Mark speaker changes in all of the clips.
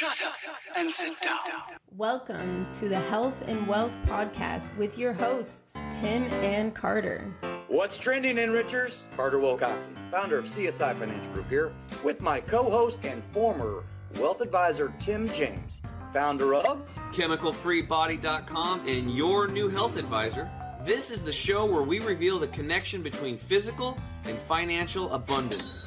Speaker 1: Shut up and sit down.
Speaker 2: Welcome to the Health and Wealth Podcast with your hosts, Tim and Carter.
Speaker 3: What's trending enrichers? Carter Wilcoxon, founder of CSI Financial Group here, with my co-host and former wealth advisor Tim James, founder of
Speaker 4: ChemicalFreeBody.com and your new health advisor. This is the show where we reveal the connection between physical and financial abundance.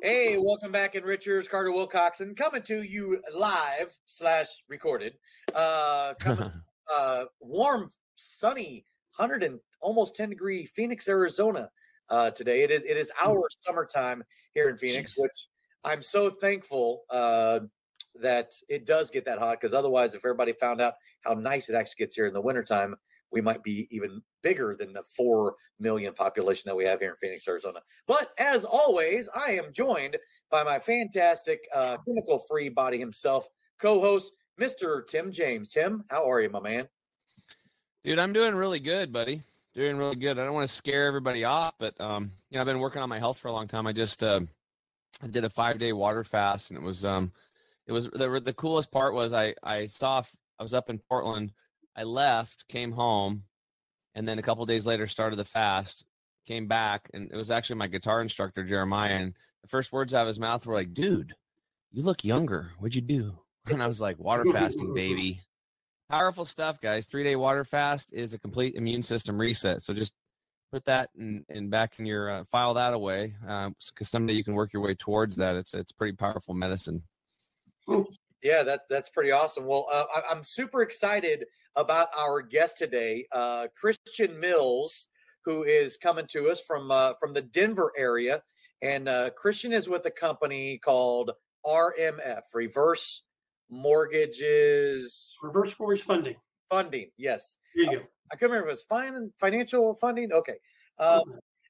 Speaker 3: Hey, welcome back enrichers, Carter Wilcoxon, coming to you live slash recorded. Uh, coming, uh, warm, sunny, hundred and almost ten degree Phoenix, Arizona. Uh, today it is it is our summertime here in Phoenix,
Speaker 4: Jeez.
Speaker 3: which I'm so thankful uh, that it does get that hot. Because otherwise, if everybody found out how nice it actually gets here in the wintertime, we might be even bigger than the 4 million population that we have here in Phoenix, Arizona. But as always, I am joined by my fantastic uh, chemical free body himself, co host, Mr. Tim James. Tim, how are you, my man?
Speaker 4: Dude, I'm doing really good, buddy. Doing really good. I don't want to scare everybody off, but um, you know, I've been working on my health for a long time. I just uh, I did a five day water fast, and it was um, it was the the coolest part was I I saw I was up in Portland. I left, came home, and then a couple days later started the fast. Came back, and it was actually my guitar instructor Jeremiah. And the first words out of his mouth were like, "Dude, you look younger. What'd you do?" And I was like, "Water fasting, baby." Powerful stuff, guys. Three day water fast is a complete immune system reset. So just put that in, in back in your uh, file that away because someday you can work your way towards that. It's it's pretty powerful medicine.
Speaker 3: Yeah, that that's pretty awesome. Well, uh, I, I'm super excited about our guest today, uh, Christian Mills, who is coming to us from uh, from the Denver area, and uh, Christian is with a company called RMF, Reverse Mortgages
Speaker 5: Reverse mortgage funding.
Speaker 3: Funding. Yes,
Speaker 5: There you go.
Speaker 3: I couldn't remember if it's fin- financial funding. Okay, um,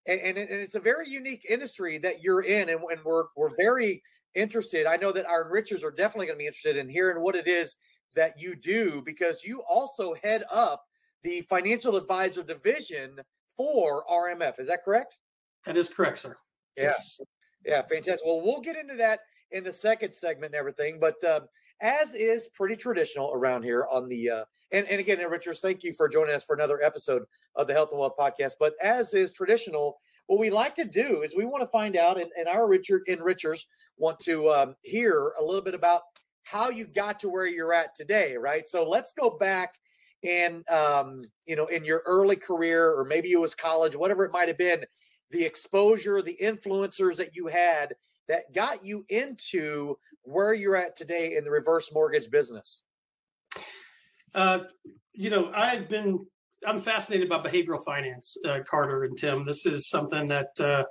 Speaker 3: and, and it's a very unique industry that you're in, and, and we're we're very interested. I know that our enrichers are definitely going to be interested in hearing what it is that you do because you also head up the financial advisor division for RMF. Is that correct?
Speaker 5: That is correct, sir.
Speaker 3: Yeah.
Speaker 5: Yes.
Speaker 3: Yeah, fantastic. Well, we'll get into that in the second segment and everything, but uh, as is pretty traditional around here on the uh, and and again, Richards, thank you for joining us for another episode of the Health and Wealth Podcast. But as is traditional, what we like to do is we want to find out, and, and our Richard enrichers want to um, hear a little bit about how you got to where you're at today, right? So let's go back and um, you know, in your early career, or maybe it was college, whatever it might have been, the exposure, the influencers that you had that got you into where you're at today in the reverse mortgage business.
Speaker 5: Uh, you know, I've been I'm fascinated by behavioral finance, uh, Carter and Tim. This is something that uh,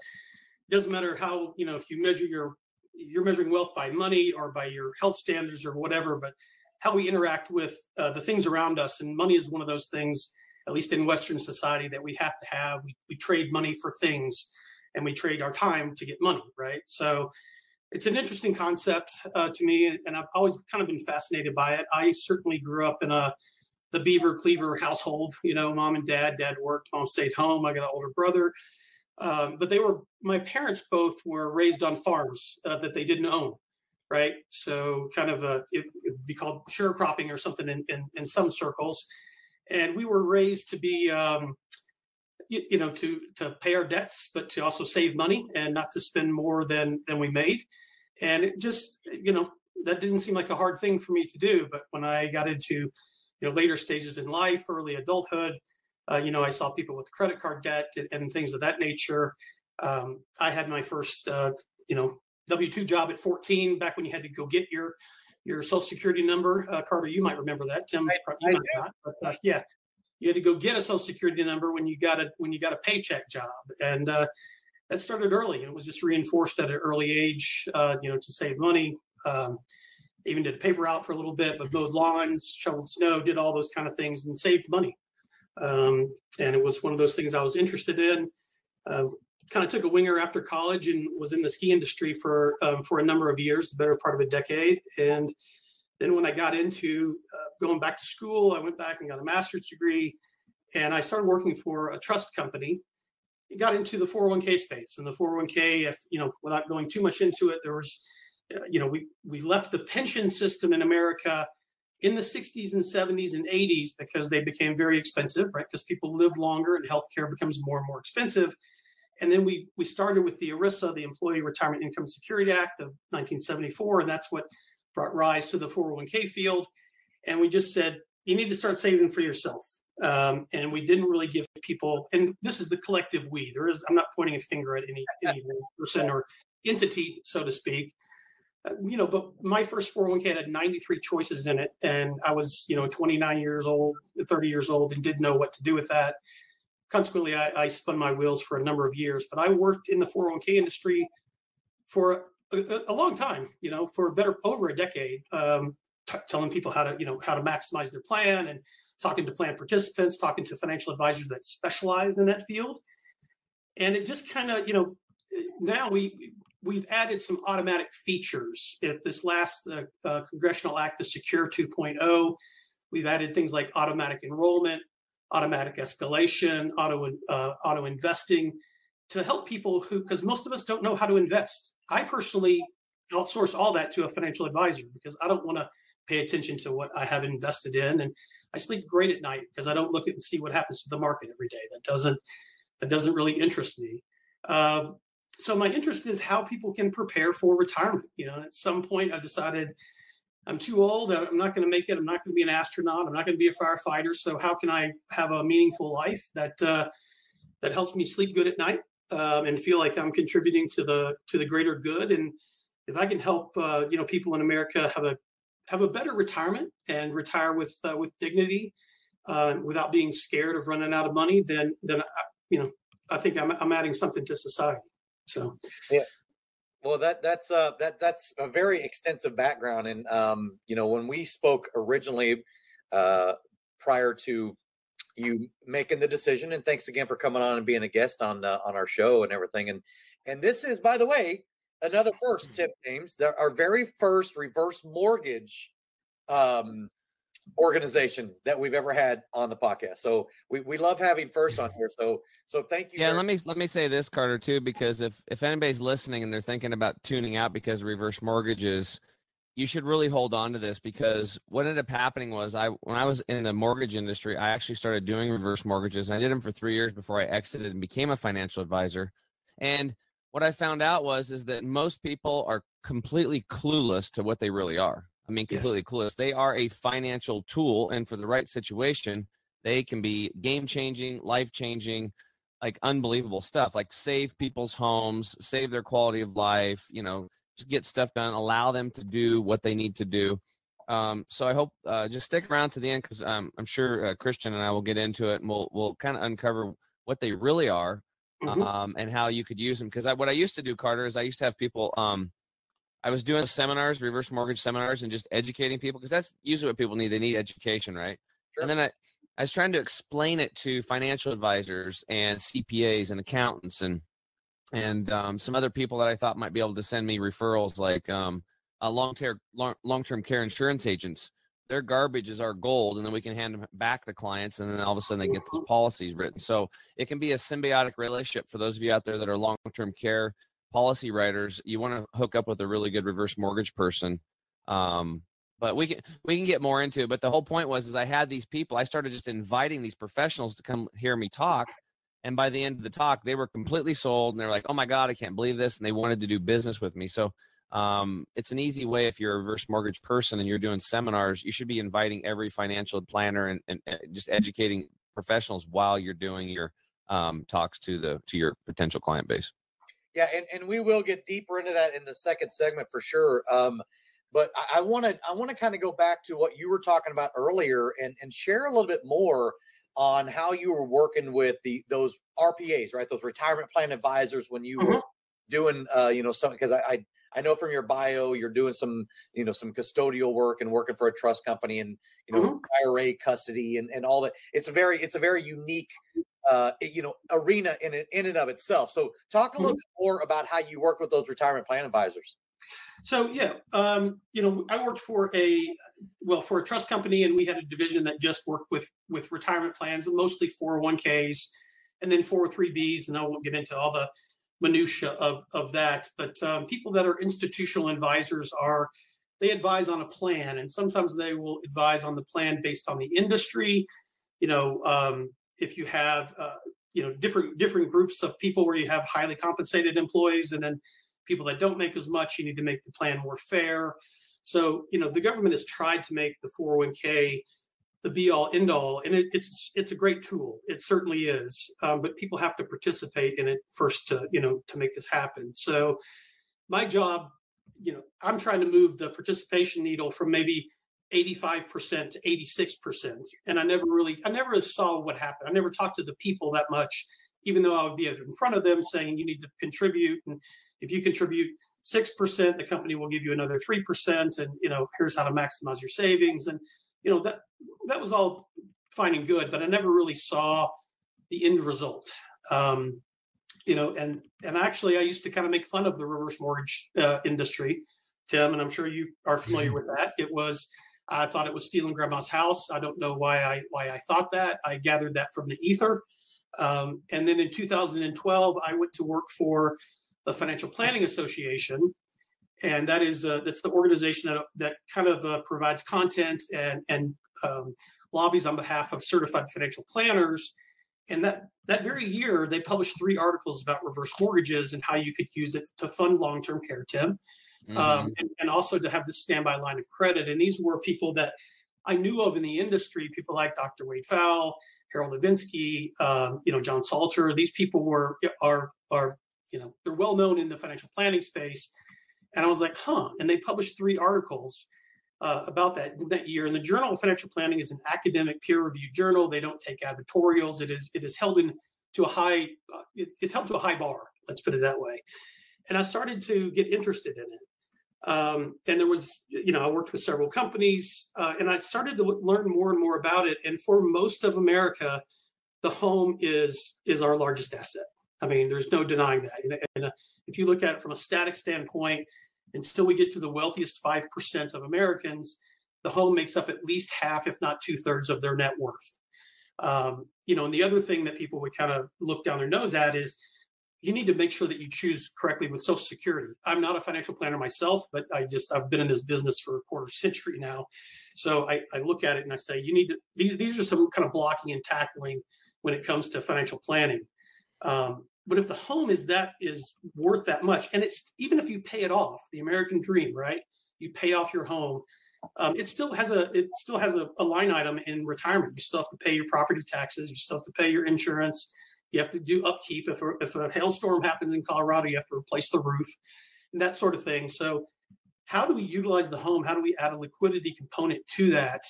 Speaker 5: doesn't matter how you know if you measure your you're measuring wealth by money or by your health standards or whatever, but how we interact with uh, the things around us, and money is one of those things. At least in Western society, that we have to have. We, we trade money for things, and we trade our time to get money, right? So it's an interesting concept uh, to me, and I've always kind of been fascinated by it. I certainly grew up in a the Beaver Cleaver household. You know, mom and dad. Dad worked, mom stayed home. I got an older brother, um, but they were my parents both were raised on farms uh, that they didn't own, right? So kind of a it would be called sharecropping or something in, in in some circles, and we were raised to be. Um, you, you know to to pay our debts but to also save money and not to spend more than than we made and it just you know that didn't seem like a hard thing for me to do but when i got into you know later stages in life early adulthood. Uh, you know i saw people with credit card debt and, and things of that nature. Um, i had my first uh, you know w2 job at 14 back when you had to go get your your social security number. Uh, carter you might remember that tim.
Speaker 3: I-
Speaker 5: you
Speaker 3: I
Speaker 5: might
Speaker 3: do.
Speaker 5: not, but, uh, yeah. You had to go get a social security number when you got a when you got a paycheck job and uh, that started early it was just reinforced at an early age uh, you know to save money. Um, even did a paper route for a little bit but mowed lawns shoveled snow did all those kind of things and saved money. Um, and it was one of those things i was interested in. Uh, kind of took a winger after college and was in the ski industry for um, for a number of years the better part of a decade. And then when i got into uh, going back to school i went back and got a master's degree and i started working for a trust company. It got into the 401k space and the 401k if you know without going too much into it there was you know, we we left the pension system in America in the 60s and 70s and 80s because they became very expensive, right? Because people live longer and healthcare becomes more and more expensive. And then we we started with the ERISA, the Employee Retirement Income Security Act of 1974, and that's what brought rise to the 401k field. And we just said you need to start saving for yourself. Um, and we didn't really give people, and this is the collective we. There is, I'm not pointing a finger at any any person or entity, so to speak. Uh, you know, but my first 401k had 93 choices in it, and I was, you know, 29 years old, 30 years old, and didn't know what to do with that. Consequently, I, I spun my wheels for a number of years, but I worked in the 401k industry for a, a long time. You know, for better over a decade, um, t- telling people how to, you know, how to maximize their plan and talking to plan participants, talking to financial advisors that specialize in that field. And it just kind of, you know, now we we've added some automatic features. If this last uh, uh, congressional act, the Secure 2.0, we've added things like automatic enrollment, automatic escalation, auto uh, auto investing to help people who, because most of us don't know how to invest. I personally outsource all that to a financial advisor because I don't want to pay attention to what I have invested in, and I sleep great at night because I don't look at and see what happens to the market every day. That doesn't that doesn't really interest me. Um, so my interest is how people can prepare for retirement. You know, at some point I decided I'm too old. I'm not going to make it. I'm not going to be an astronaut. I'm not going to be a firefighter. So how can I have a meaningful life that uh, that helps me sleep good at night um, and feel like I'm contributing to the to the greater good? And if I can help, uh, you know, people in America have a have a better retirement and retire with uh, with dignity uh, without being scared of running out of money, then then you know I think I'm I'm adding something to society. So
Speaker 3: yeah. Well, that that's uh that that's a very extensive background, and um, you know, when we spoke originally, uh, prior to you making the decision, and thanks again for coming on and being a guest on uh, on our show and everything, and and this is, by the way, another first Tim James. Our very first reverse mortgage um organization that we've ever had on the podcast. So we, we love having first on here. So so thank you.
Speaker 4: Yeah, let me let me say this, Carter, too, because if if anybody's listening and they're thinking about tuning out because of reverse mortgages, you should really hold on to this because what ended up happening was I when I was in the mortgage industry, I actually started doing reverse mortgages and I did them for three years before I exited and became a financial advisor. And what I found out was is that most people are completely clueless to what they really are. I mean, completely yes. clueless. They are a financial tool, and for the right situation, they can be game changing, life changing, like unbelievable stuff. Like save people's homes, save their quality of life. You know, just get stuff done. Allow them to do what they need to do. Um, so I hope uh, just stick around to the end because um, I'm sure uh, Christian and I will get into it, and we'll we'll kind of uncover what they really are mm-hmm. um, and how you could use them. Because what I used to do, Carter, is I used to have people um, I was doing seminars, reverse mortgage seminars, and just educating people because that's usually what people need. They need education, right? Sure. And then I, I was trying to explain it to financial advisors and CPAs and accountants and and um, some other people that I thought might be able to send me referrals, like um, uh, long term long long term care insurance agents. Their garbage is our gold, and then we can hand them back the clients, and then all of a sudden they get those policies written. So it can be a symbiotic relationship for those of you out there that are long term care policy writers, you want to hook up with a really good reverse mortgage person. Um, but we can we can get more into it. But the whole point was is I had these people. I started just inviting these professionals to come hear me talk. And by the end of the talk, they were completely sold, and they're like, "Oh my god, I can't believe this!" And they wanted to do business with me. So um, it's an easy way if you're a reverse mortgage person and you're doing seminars. You should be inviting every financial planner and, and, and just educating professionals while you're doing your um, talks to the to your potential client base.
Speaker 3: Yeah, and, and we will get deeper into that in the second segment for sure. Um, but I want to I want to kind of go back to what you were talking about earlier and and share a little bit more on how you were working with the those RPAs, right? Those retirement plan advisors when you mm-hmm. were doing uh, you know, some because I, I I know from your bio you're doing some, you know, some custodial work and working for a trust company and you know mm-hmm. IRA custody and, and all that. It's a very it's a very unique uh, you know arena in in and of itself. So talk a little mm-hmm. bit more about how you work with those retirement plan advisors.
Speaker 5: So yeah, um, you know, I worked for a well for a trust company, and we had a division that just worked with with retirement plans, mostly 401ks, and then 403bs, and I won't get into all the minutia of of that. But um, people that are institutional advisors are they advise on a plan, and sometimes they will advise on the plan based on the industry. You know, um, if you have uh, you know different different groups of people where you have highly compensated employees, and then people that don't make as much, you need to make the plan more fair. So you know, the government has tried to make the 401k the be all end all and it, it's it's a great tool it certainly is um, but people have to participate in it first to you know to make this happen so my job you know i'm trying to move the participation needle from maybe 85% to 86% and i never really i never saw what happened. I never talked to the people that much even though i would be in front of them saying you need to contribute. And if you contribute 6% the company will give you another 3% and you know here's how to maximize your savings. And you know that that was all fine and good, but I never really saw the end result. Um, you know, and and actually, I used to kind of make fun of the reverse mortgage uh, industry, Tim, and I'm sure you are familiar with that. It was I thought it was stealing grandma's house. I don't know why I why I thought that. I gathered that from the ether. Um, and then in 2012, I went to work for the Financial Planning Association, and that is uh, that's the organization that that kind of uh, provides content and and um, lobbies on behalf of certified financial planners. And that that very year, they published three articles about reverse mortgages and how you could use it to fund long term care, Tim, mm-hmm. um, and, and also to have the standby line of credit. And these were people that I knew of in the industry, people like Dr. Wade Pfau, Harold Evensky, um, you know, John Salter. These people were are are you know they're well known in the financial planning space and I was like, huh. And they published three articles uh, about that that year. And the Journal of Financial Planning is an academic peer-reviewed journal. They don't take editorials. It is it is held in to a high uh, it, it's held to a high bar. Let's put it that way. And I started to get interested in it. Um, and there was, you know, I worked with several companies, uh, and I started to learn more and more about it. And for most of America, the home is is our largest asset. I mean, there's no denying that. And, and uh, if you look at it from a static standpoint, until we get to the wealthiest 5% of Americans, the home makes up at least half, if not two thirds, of their net worth. Um, you know, and the other thing that people would kind of look down their nose at is you need to make sure that you choose correctly with Social Security. I'm not a financial planner myself, but I just I've been in this business for a quarter century now, so I, I look at it and I say you need to these these are some kind of blocking and tackling when it comes to financial planning. Um, but if the home is that is worth that much, and it's even if you pay it off, the American dream, right? You pay off your home. Um, it still has a it still has a, a, line item in retirement. You still have to pay your property taxes. You still have to pay your insurance. You have to do upkeep. If a, if a hailstorm happens in Colorado, you have to replace the roof and that sort of thing. So, how do we utilize the home? How do we add a liquidity component to that?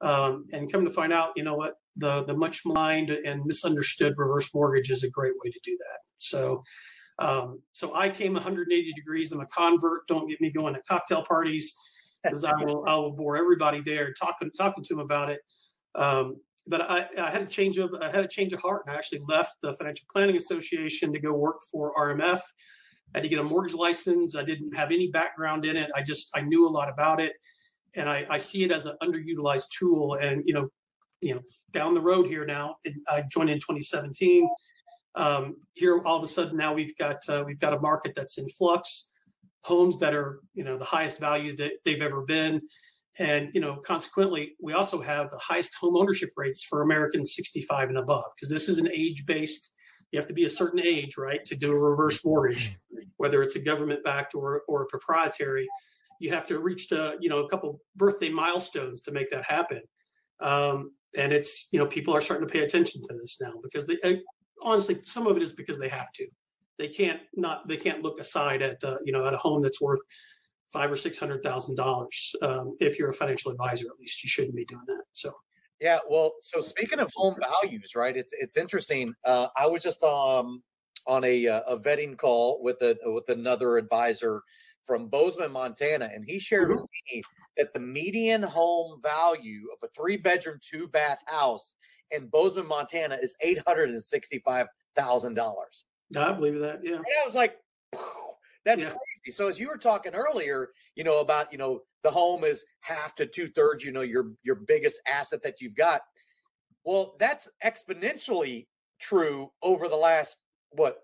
Speaker 5: Um, and come to find out, you know what, the the much maligned and misunderstood reverse mortgage is a great way to do that. So, um, so I came 180 degrees. I'm a convert. Don't get me going to cocktail parties because I will I will bore everybody there talking talking to them about it. Um, but I, I had a change of I had a change of heart and I actually left the Financial Planning Association to go work for RMF. I had to get a mortgage license. I didn't have any background in it. I just I knew a lot about it, and I, I see it as an underutilized tool. And you know, you know, down the road here now, I joined in 2017. Um, here, all of a sudden, now we've got uh, we've got a market that's in flux, homes that are you know the highest value that they've ever been, and you know consequently, we also have the highest home ownership rates for Americans 65 and above because this is an age based. You have to be a certain age, right, to do a reverse mortgage, whether it's a government backed or or a proprietary. You have to reach to you know a couple birthday milestones to make that happen. Um, and it's you know people are starting to pay attention to this now because they uh, honestly some of it is because they have to they can't not they can't look aside at uh, you know at a home that's worth five or six hundred thousand um, dollars if you're a financial advisor at least you shouldn't be doing that so
Speaker 3: yeah well so speaking of home values right it's it's interesting uh, i was just um on a uh, a vetting call with a with another advisor from Bozeman, Montana, and he shared mm-hmm. with me that the median home value of a three bedroom, two bath house in Bozeman, Montana is eight hundred and sixty five thousand dollars.
Speaker 5: I believe that. Yeah. And
Speaker 3: I was like, that's yeah. crazy. So as you were talking earlier, you know about you know the home is half to two thirds. You know your your biggest asset that you've got. Well, that's exponentially true over the last what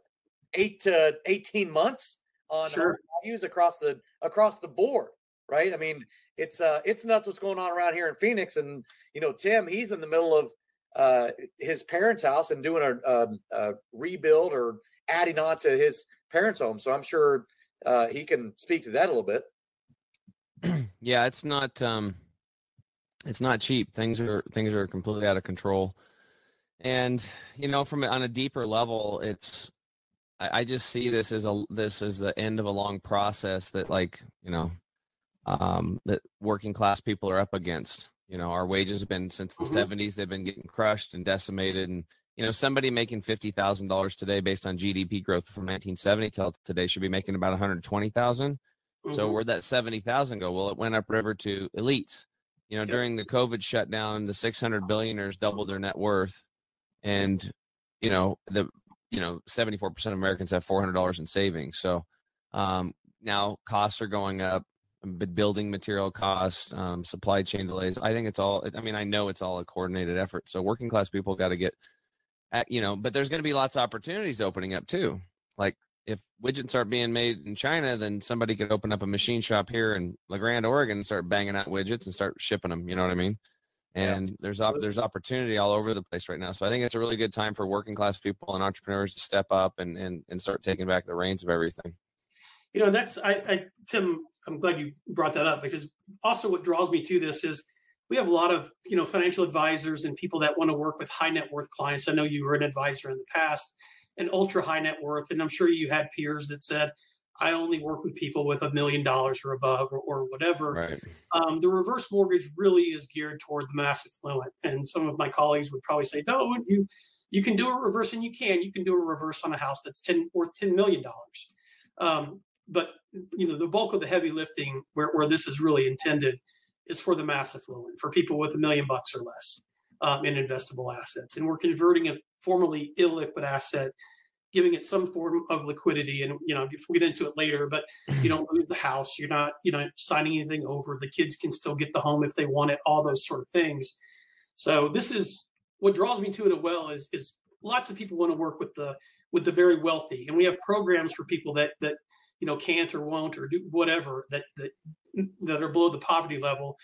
Speaker 3: eight to eighteen months on
Speaker 5: Sure.
Speaker 3: values across the across the board, right? I mean, it's uh it's nuts what's going on around here in Phoenix, and you know, Tim, he's in the middle of uh his parents' house and doing a, um, a rebuild or adding on to his parents' home. So I'm sure uh he can speak to that a little bit.
Speaker 4: yeah, it's not um it's not cheap. Things are things are completely out of control. And you know, from on a deeper level, it's I, I just see this as a this as the end of a long process that like, you know, um that working class people are up against. You know, our wages have been since the
Speaker 5: Mhm.
Speaker 4: 70s, they've been getting crushed and decimated and you know, somebody making fifty thousand dollars today based on GDP growth from 1970 till today should be making about 120,000. So
Speaker 5: Mhm.
Speaker 4: where'd that seventy thousand go? Well, it went upriver to elites. You know, during the COVID shutdown, the six hundred billionaires doubled their net worth, and you know the you know seventy four percent of Americans have four hundred dollars in savings. So um, now costs are going up, b- building material costs, um, supply chain delays. I think it's all. I mean, I know it's all a coordinated effort. So working class people got to get, at, you know, but there's going to be lots of opportunities opening up too. Like if widgets aren't being made in China, then somebody could open up a machine shop here in La Grande, Oregon, and start banging out widgets and start shipping them. You know what I mean?
Speaker 3: Yeah.
Speaker 4: And there's op- there's opportunity all over the place right now. So I think it's a really good time for working class people and entrepreneurs to step up and and, and start taking back the reins of everything.
Speaker 5: you know that's I, I tim i'm glad you brought that up because also what draws me to this is we have a lot of you know financial advisors and people that want to work with high net worth clients i know you were an advisor in the past and ultra high net worth and i'm sure you had peers that said i only work with people with a million dollars or above or, or whatever
Speaker 4: Right.
Speaker 5: um, the reverse mortgage really is geared toward the mass affluent. And some of my colleagues would probably say, no, you you can do a reverse, and you can. You can do a reverse on a house that's ten worth ten million dollars. Um, but you know, the bulk of the heavy lifting, where where this is really intended, is for the mass affluent, for people with a million bucks or less um, in investable assets, and we're converting a formerly illiquid asset. Giving it some form of liquidity, and you know, if we'll get into it later. But you don't lose the house you're not you know signing anything over the kids can still get the home if they want it all those sort of things so this is what draws me to it as well is is lots of people want to work with the with the very wealthy and we have programs for people that that you know can't or won't or do whatever that that that are below the poverty level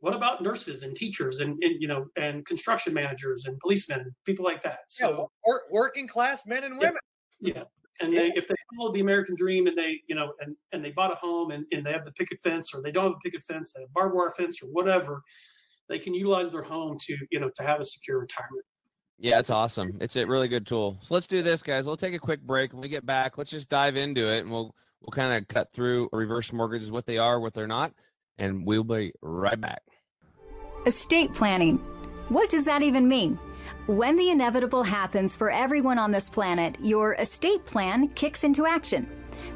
Speaker 5: what about nurses and teachers and, and you know and construction managers and policemen and people like that so
Speaker 3: yeah, wor- working class men and women.
Speaker 5: yeah. And they, if they followed the American dream and they, you know, and, and they bought a home and, and they have the picket fence or they don't have a picket fence, they have barbed wire fence or whatever, they can utilize their home to, you know, to have a secure retirement.
Speaker 4: Yeah, it's awesome. It's a really good tool. So let's do this, guys. We'll take a quick break. When we get back, let's just dive into it, and we'll we'll kind of cut through reverse mortgages, what they are, what they're not, and we'll be right back.
Speaker 1: Estate planning. What does that even mean? When the inevitable happens for everyone on this planet, your estate plan kicks into action.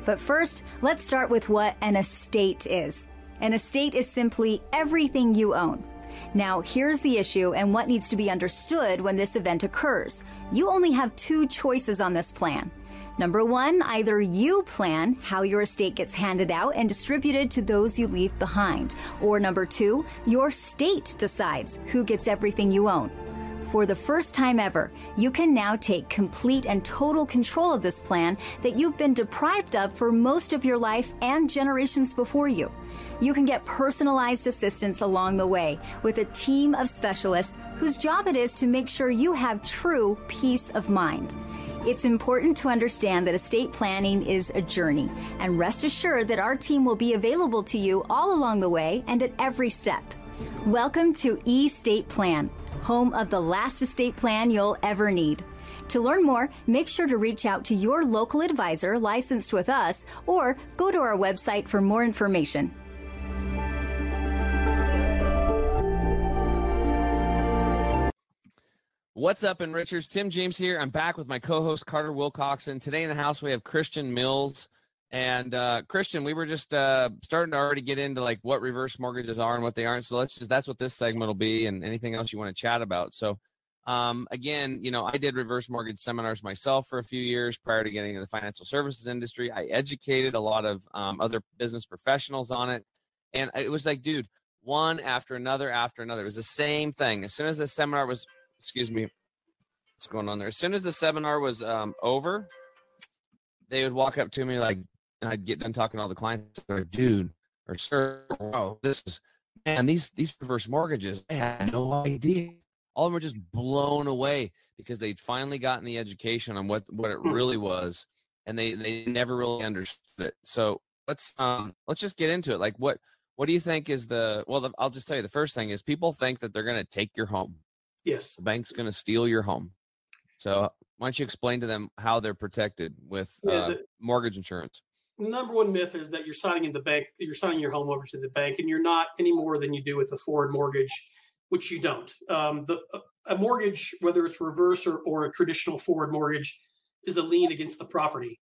Speaker 1: But first, let's start with what an estate is. An estate is simply everything you own. Now, here's the issue and what needs to be understood when this event occurs. You only have two choices on this plan. Number one, either you plan how your estate gets handed out and distributed to those you leave behind. Or number two, your state decides who gets everything you own. For the first time ever, you can now take complete and total control of this plan that you've been deprived of for most of your life and generations before you. You can get personalized assistance along the way with a team of specialists whose job it is to make sure you have true peace of mind. It's important to understand that estate planning is a journey, and rest assured that our team will be available to you all along the way and at every step. Welcome to eState Plan, home of the last estate plan you'll ever need. To learn more, make sure to reach out to your local advisor licensed with us or go to our website for more information.
Speaker 4: What's up, enrichers? Tim James here. I'm back with my co-host Carter Wilcoxon. Today in the house we have Christian Mills. And uh, Christian, we were just uh, starting to already get into like what reverse mortgages are and what they aren't. So let's just that's what this segment will be, and anything else you want to chat about. So um, again, you know, I did reverse mortgage seminars myself for a few years prior to getting into the financial services industry. I educated a lot of um, other business professionals on it, and it was like, dude, one after another after another. It was the same thing. As soon as the seminar was excuse me what's going on there as soon as the seminar was um, over they would walk up to me like, and I'd get done talking to all the clients, like, dude or sir, wow, this is man, these these reverse mortgages, I had no idea. All of them were just blown away because they'd finally gotten the education on what what it
Speaker 5: Hmm.
Speaker 4: really was, and they they never really understood it. So let's um let's just get into it. Like what what do you think is the well? The, I'll just tell you the first thing is people think that they're going to take your home.
Speaker 5: Yes.
Speaker 4: The bank's going to steal your home. So why don't you explain to them how they're protected with
Speaker 5: Yeah,
Speaker 4: uh,
Speaker 5: the-
Speaker 4: mortgage insurance?
Speaker 5: The number one myth is that you're signing in the bank, you're signing your home over to the bank, and you're not any more than you do with a forward mortgage, which you don't. Um, the a mortgage, whether it's reverse or, or a traditional forward mortgage, is a lien against the property.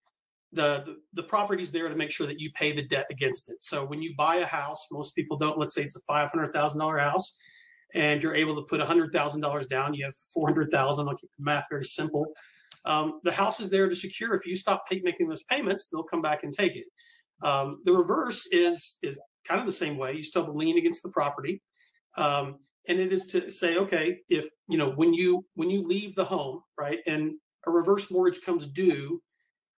Speaker 5: The, the the property's there to make sure that you pay the debt against it. So when you buy a house, most people don't. Let's say it's a five hundred thousand dollar house, and you're able to put hundred thousand dollars down. You have 400,000. I'll keep the math very simple um, the house is there to secure. If you stop pay, making those payments, they'll come back and take it. Um, the reverse is is kind of the same way. You still have a lien against the property, um, and it is to say, okay, if you know when you when you leave the home, right, and a reverse mortgage comes due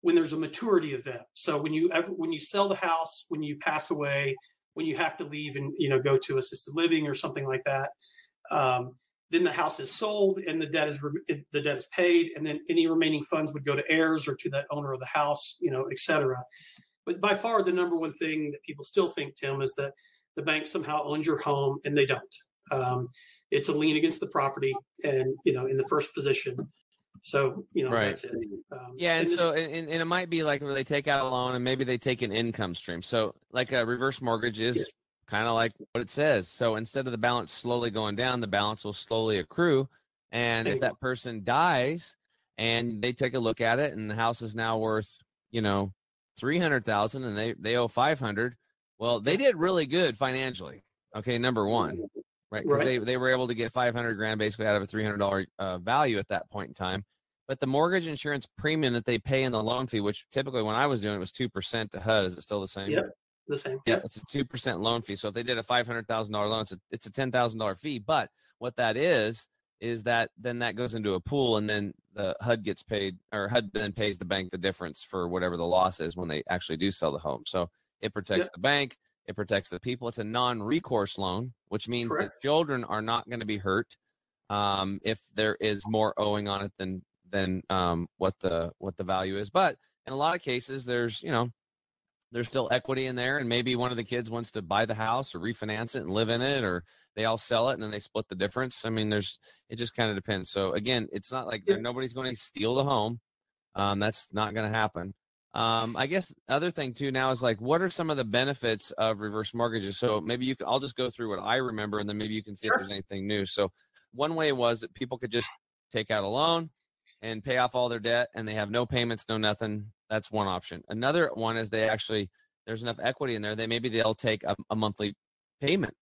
Speaker 5: when there's a maturity event. So when you ever when you sell the house, when you pass away, when you have to leave and you know go to assisted living or something like that. Um, then the house is sold and the debt is re- the debt is paid and then any remaining funds would go to heirs or to that owner of the house you know et cetera but by far the number one thing that people still think tim is that the bank somehow owns your home and they don't um, it's a lien against the property and you know in the first position so you know
Speaker 4: Right.
Speaker 5: that's it um,
Speaker 4: Yeah, and
Speaker 5: this-
Speaker 4: so and, and it might be like where they take out a loan and maybe they take an income stream. So like a reverse mortgage is
Speaker 5: Yes.
Speaker 4: kind of like what it says. So instead of the balance slowly going down, the balance will slowly accrue. And if that person dies and they take a look at it and the house is now worth, you know, three hundred thousand and they they owe five hundred, well, they did really good financially. Okay, number one. Right, because
Speaker 5: Right.
Speaker 4: they, they were able to get 500 grand basically out of a $300 uh, value at that point in time but the mortgage insurance premium that they pay in the loan fee, which typically when I was doing it was two percent to HUD. Is it still the same?
Speaker 5: Yep. the same
Speaker 4: Yeah, it's a two percent loan fee. So if they did a five hundred thousand dollar loan, it's a it's a ten thousand dollar fee. But what that is is that then that goes into a pool, and then the HUD gets paid, or HUD then pays the bank the difference for whatever the loss is when they actually do sell the home. So it protects
Speaker 5: Yep.
Speaker 4: the bank, it protects the people. It's a non-recourse loan, which means
Speaker 5: Correct.
Speaker 4: that children are not going to be hurt um, if there is more owing on it than than um, what the what the value is. But in a lot of cases, there's you know there's still equity in there, and maybe one of the kids wants to buy the house or refinance it and live in it, or they all sell it and then they split the difference. I mean, there's it just kind of depends. So again, it's not like nobody's going to steal the home. Um, that's not going to happen. Um, I guess other thing too now is like, what are some of the benefits of reverse mortgages? So maybe you can, I'll just go through what I remember, and then maybe you can see
Speaker 5: Sure.
Speaker 4: if there's anything new. So one way was that people could just take out a loan and pay off all their debt, and they have no payments, no nothing. That's one option. Another one is they actually there's enough equity in there. They maybe they'll take a, a monthly payment.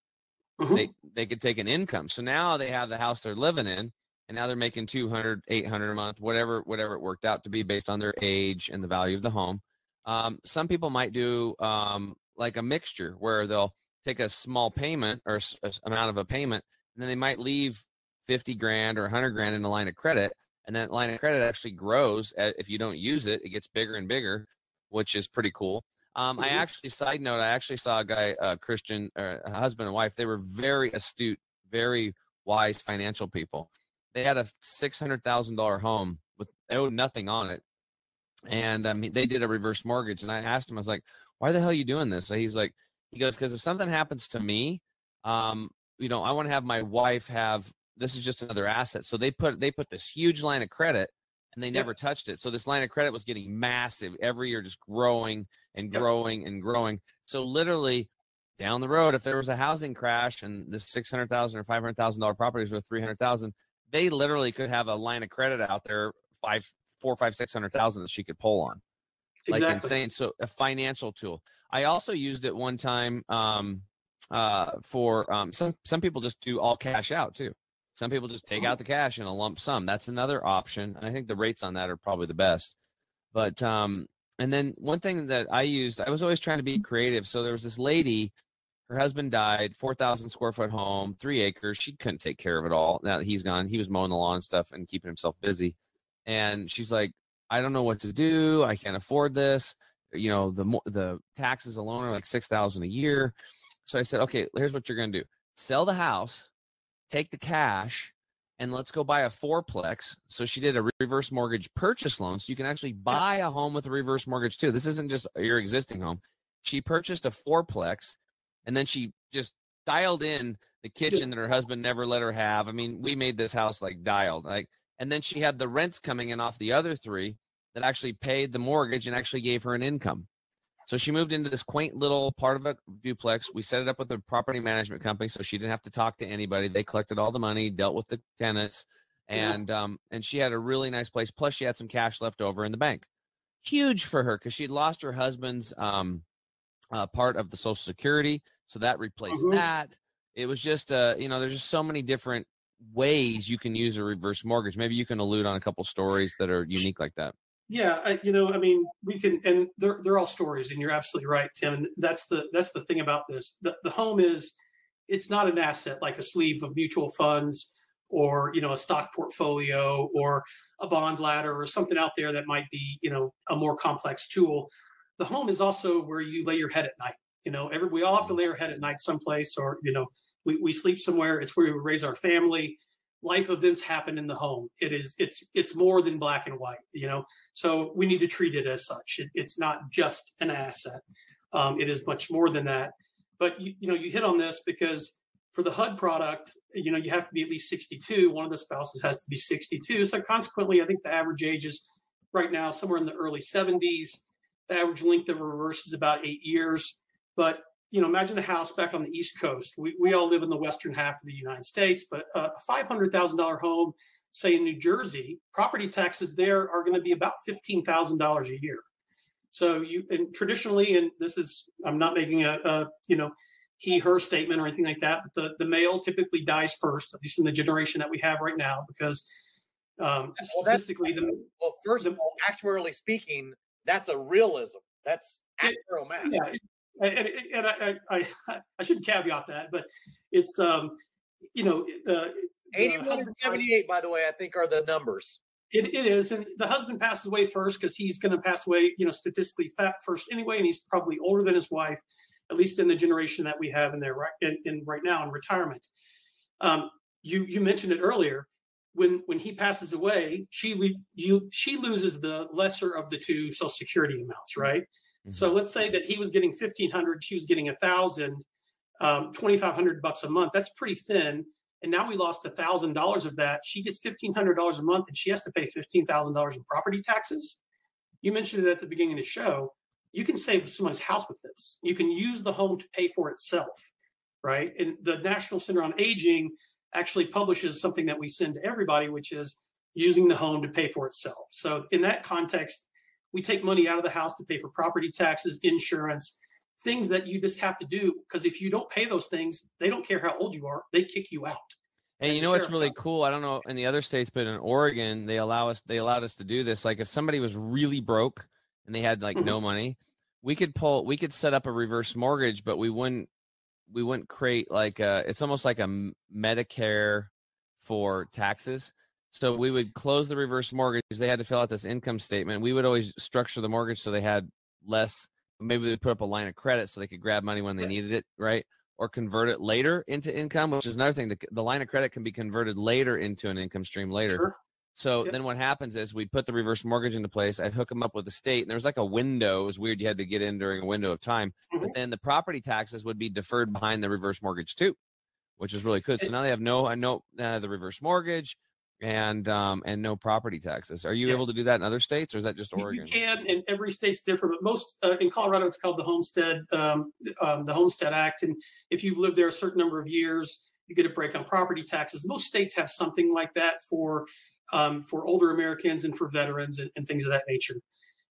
Speaker 5: Mhm.
Speaker 4: They they could take an income. So now they have the house they're living in, and now they're making 200 800 a month whatever whatever it worked out to be based on their age and the value of the home um, some people might do um, like a mixture where they'll take a small payment or a s- amount of a payment and then they might leave 50 grand or 100 grand in a line of credit and that line of credit actually grows if you don't use it it gets bigger and bigger which is pretty cool um, i
Speaker 5: Mhm.
Speaker 4: actually side note i actually saw a guy uh, christian or a husband and wife they were very astute very wise financial people they had a six hundred thousand dollar home with owed nothing on it, and um, they did a reverse mortgage. And I asked him, I was like, "Why the hell are you doing this?" So he's like, he goes, "Because if something happens to me, um, you know, I want to have my wife have this is just another asset." So they put they put this huge line of credit, and they
Speaker 5: Yep.
Speaker 4: never touched it. So this line of credit was getting massive every year, just growing and
Speaker 5: Yep.
Speaker 4: growing and growing. So literally. Down the road, if there was a housing crash and this six hundred thousand or five hundred thousand dollar property is worth three hundred thousand, they literally could have a line of credit out there five four five six hundred thousand that she could pull on like insane so a financial tool i also used it one time um uh for um some some people just do all cash out too some people just take out the cash in a lump sum. That's another option and i think the rates on that are probably the best. But um and then one thing that i used i was always trying to be creative. So there was this lady her husband died 4000 square foot home three acres. She couldn't take care of it all. Now that he's gone he was mowing the lawn and stuff and keeping himself busy. And she's like I don't know what to do. I can't afford this. You know, the the taxes alone are like six thousand a year. So I said, okay, here's what you're gonna do: sell the house, take the cash, and let's go buy a fourplex. So she did a reverse mortgage purchase loan. So you can actually buy a home with a reverse mortgage too. This isn't just your existing home. She purchased a fourplex, and then she just dialed in the kitchen that her husband never let her have. I mean, we made this house like dialed. Like and then she had the rents coming in off the other three that actually paid the mortgage and actually gave her an income. So she moved into this quaint little part of a duplex. We set it up with a property management company so she didn't have to talk to anybody. They collected all the money, dealt with the tenants, and yeah. um, and she had a really nice place. Plus, she had some cash left over in the bank. Huge for her because she'd lost her husband's um, uh, part of the Social Security, so that replaced mm-hmm. that. It was just, uh, you know, there's just so many different ways you can use a reverse mortgage. Maybe you can allude on a couple stories that are unique like that.
Speaker 5: Yeah, I, you know, I mean, we can, and they're they're all stories, and you're absolutely right, Tim. And that's the that's the thing about this. The, the home is, it's not an asset like a sleeve of mutual funds or you know a stock portfolio or a bond ladder or something out there that might be you know a more complex tool. The home is also where you lay your head at night. You know, every we all have to mm. lay our head at night someplace, or you know, we, we sleep somewhere. It's where we raise our family. Life events happen in the home. It is it's it's more than black and white, you know. So we need to treat it as such. It, it's not just an asset. Um, it is much more than that. But you, you know, you hit on this because for the HUD product, you know, you have to be at least 62. One of the spouses has to be 62. So consequently, I think the average age is right now somewhere in the early 70s. The average length of reverse is about eight years. But you know, imagine a house back on the East Coast. We, we all live in the western half of the United States, but a $500,000 home, say in New Jersey, property taxes there are going to be about $15,000 a year. So you, and traditionally, and this is, I'm not making a, a, you know, he, her statement or anything like that, but the, the male typically dies first, at least in the generation that we have right now, because um, well, statistically, the,
Speaker 3: well, first the, of all, actuarially speaking, that's a realism. That's math. Yeah,
Speaker 5: and, and I, I, I, should caveat that, but it's um, you know, uh,
Speaker 3: 81 and 78, by the way, I think are the numbers.
Speaker 5: It, it is, and the husband passes away first because he's going to pass away, you know, statistically fat first anyway, and he's probably older than his wife, at least in the generation that we have in there right in, in right now in retirement. Um, you you mentioned it earlier when when he passes away, she you she loses the lesser of the two Social Security amounts, right? Mm-hmm. So let's say that he was getting 1500, she was getting a thousand, um, 2,500 bucks a month. That's pretty thin. And now we lost a thousand dollars of that. She gets $1,500 a month and she has to pay $15,000 in property taxes. You mentioned it at the beginning of the show. You can save someone's house with this. You can use the home to pay for itself, right? And the National Center on Aging actually publishes something that we send to everybody, which is using the home to pay for itself. So in that context, we take money out of the house to pay for property taxes, insurance, things that you just have to do. Because if you don't pay those things, they don't care how old you are, they kick you out.
Speaker 4: And you know what's really cool? I don't know in the other states, but in Oregon, they allow us they allowed us to do this. Like if somebody was really broke and they had like mm-hmm. no money, we could pull we could set up a reverse mortgage, but we wouldn't we wouldn't create like a it's almost like a Medicare for taxes. So we would close the reverse mortgage. They had to fill out this income statement. We would always structure the mortgage so they had less. Maybe they put up a line of credit so they could grab money when they right. needed it, right? Or convert it later into income, which is another thing. The, the line of credit can be converted later into an income stream later. Sure. So yep. then what happens is we'd put the reverse mortgage into place. I'd hook them up with the state, and there was like a window. It was weird. You had to get in during a window of time. Mm-hmm. But then the property taxes would be deferred behind the reverse mortgage too, which is really good. So now they have no, no uh, the reverse mortgage and um, and no property taxes. Are you yeah. able to do that in other states, or is that just Oregon?
Speaker 5: You can, and every state's different. But most uh, in Colorado, it's called the Homestead um, um, the Homestead Act, and if you've lived there a certain number of years, you get a break on property taxes. Most states have something like that for um, for older Americans and for veterans and, and, things of that nature.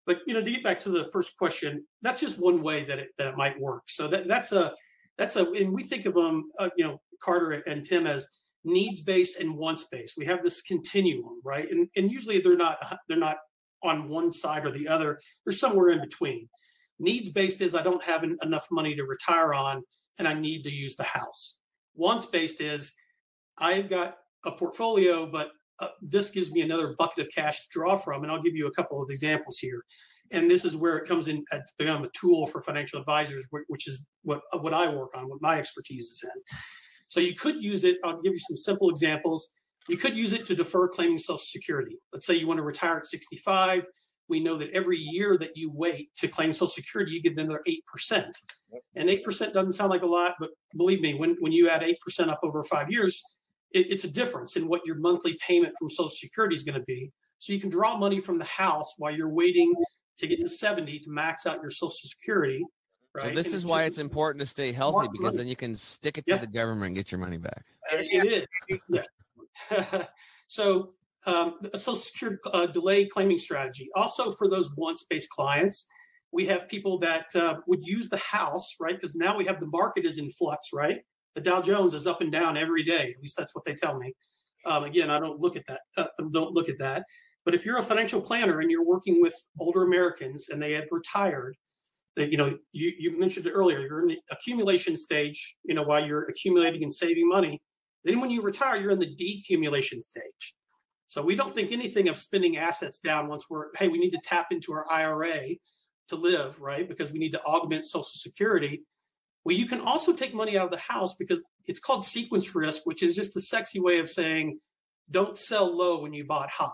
Speaker 5: But you know, to get back to the first question, that's just one way that it that it might work. So that that's a that's a, and we think of them, uh, you know, Carter and Tim as needs based and wants based. We have this continuum, right? And and usually they're not they're not on one side or the other. They're somewhere in between. Needs based is I don't have enough money to retire on and I need to use the house. Wants based is I've got a portfolio, but uh, this gives me another bucket of cash to draw from. And I'll give you a couple of examples here. And this is where it comes in to become a tool for financial advisors, which is what what I work on, what my expertise is in. So you could use it. I'll give you some simple examples. You could use it to defer claiming Social Security. Let's say you want to retire at 65. We know that every year that you wait to claim Social Security, you get another 8%. And 8% doesn't sound like a lot, but believe me, when, when you add 8% up over five years, it, it's a difference in what your monthly payment from Social Security is going to be. So you can draw money from the house while you're waiting to get to 70 to max out your Social Security.
Speaker 4: Right? So this and is why it's important to stay healthy because money. then you can stick it to the government and get your money back.
Speaker 5: It is. Yeah. so um, a Social Security uh, delay claiming strategy. Also for those once-based clients, we have people that uh, would use the house, right? Because now we have the market is in flux, right? The Dow Jones is up and down every day. At least that's what they tell me. Um, again, I don't look at that. Uh, don't look at that. But if you're a financial planner and you're working with older Americans and they have retired, that you know you, you mentioned it earlier, you're in the accumulation stage. You know while you're accumulating and saving money. Then when you retire, you're in the decumulation stage. So we don't think anything of spending assets down once we're hey we need to tap into our IRA to live right because we need to augment Social Security. Well, you can also take money out of the house because it's called sequence risk, which is just a sexy way of saying don't sell low when you bought high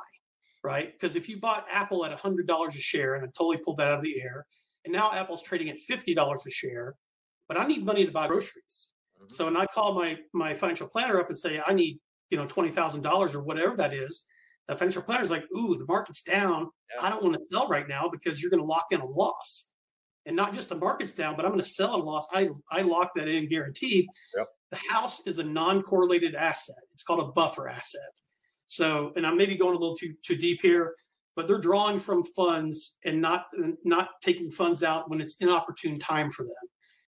Speaker 5: right? Because if you bought Apple at $100 a share, and I totally pulled that out of the air, and now Apple's trading at $50 a share, but I need money to buy groceries. Mm-hmm. So when I call my my financial planner up and say I need you know twenty thousand dollars or whatever that is, the financial planner is like, "Ooh, the market's down. Yeah. I don't want to sell right now because you're going to lock in a loss, and not just the market's down, but I'm going to sell a loss. I I lock that in guaranteed. Yep. The house is a non-correlated asset. It's called a buffer asset. So, and I'm maybe going a little too too deep here, but they're drawing from funds and not not taking funds out when it's inopportune time for them.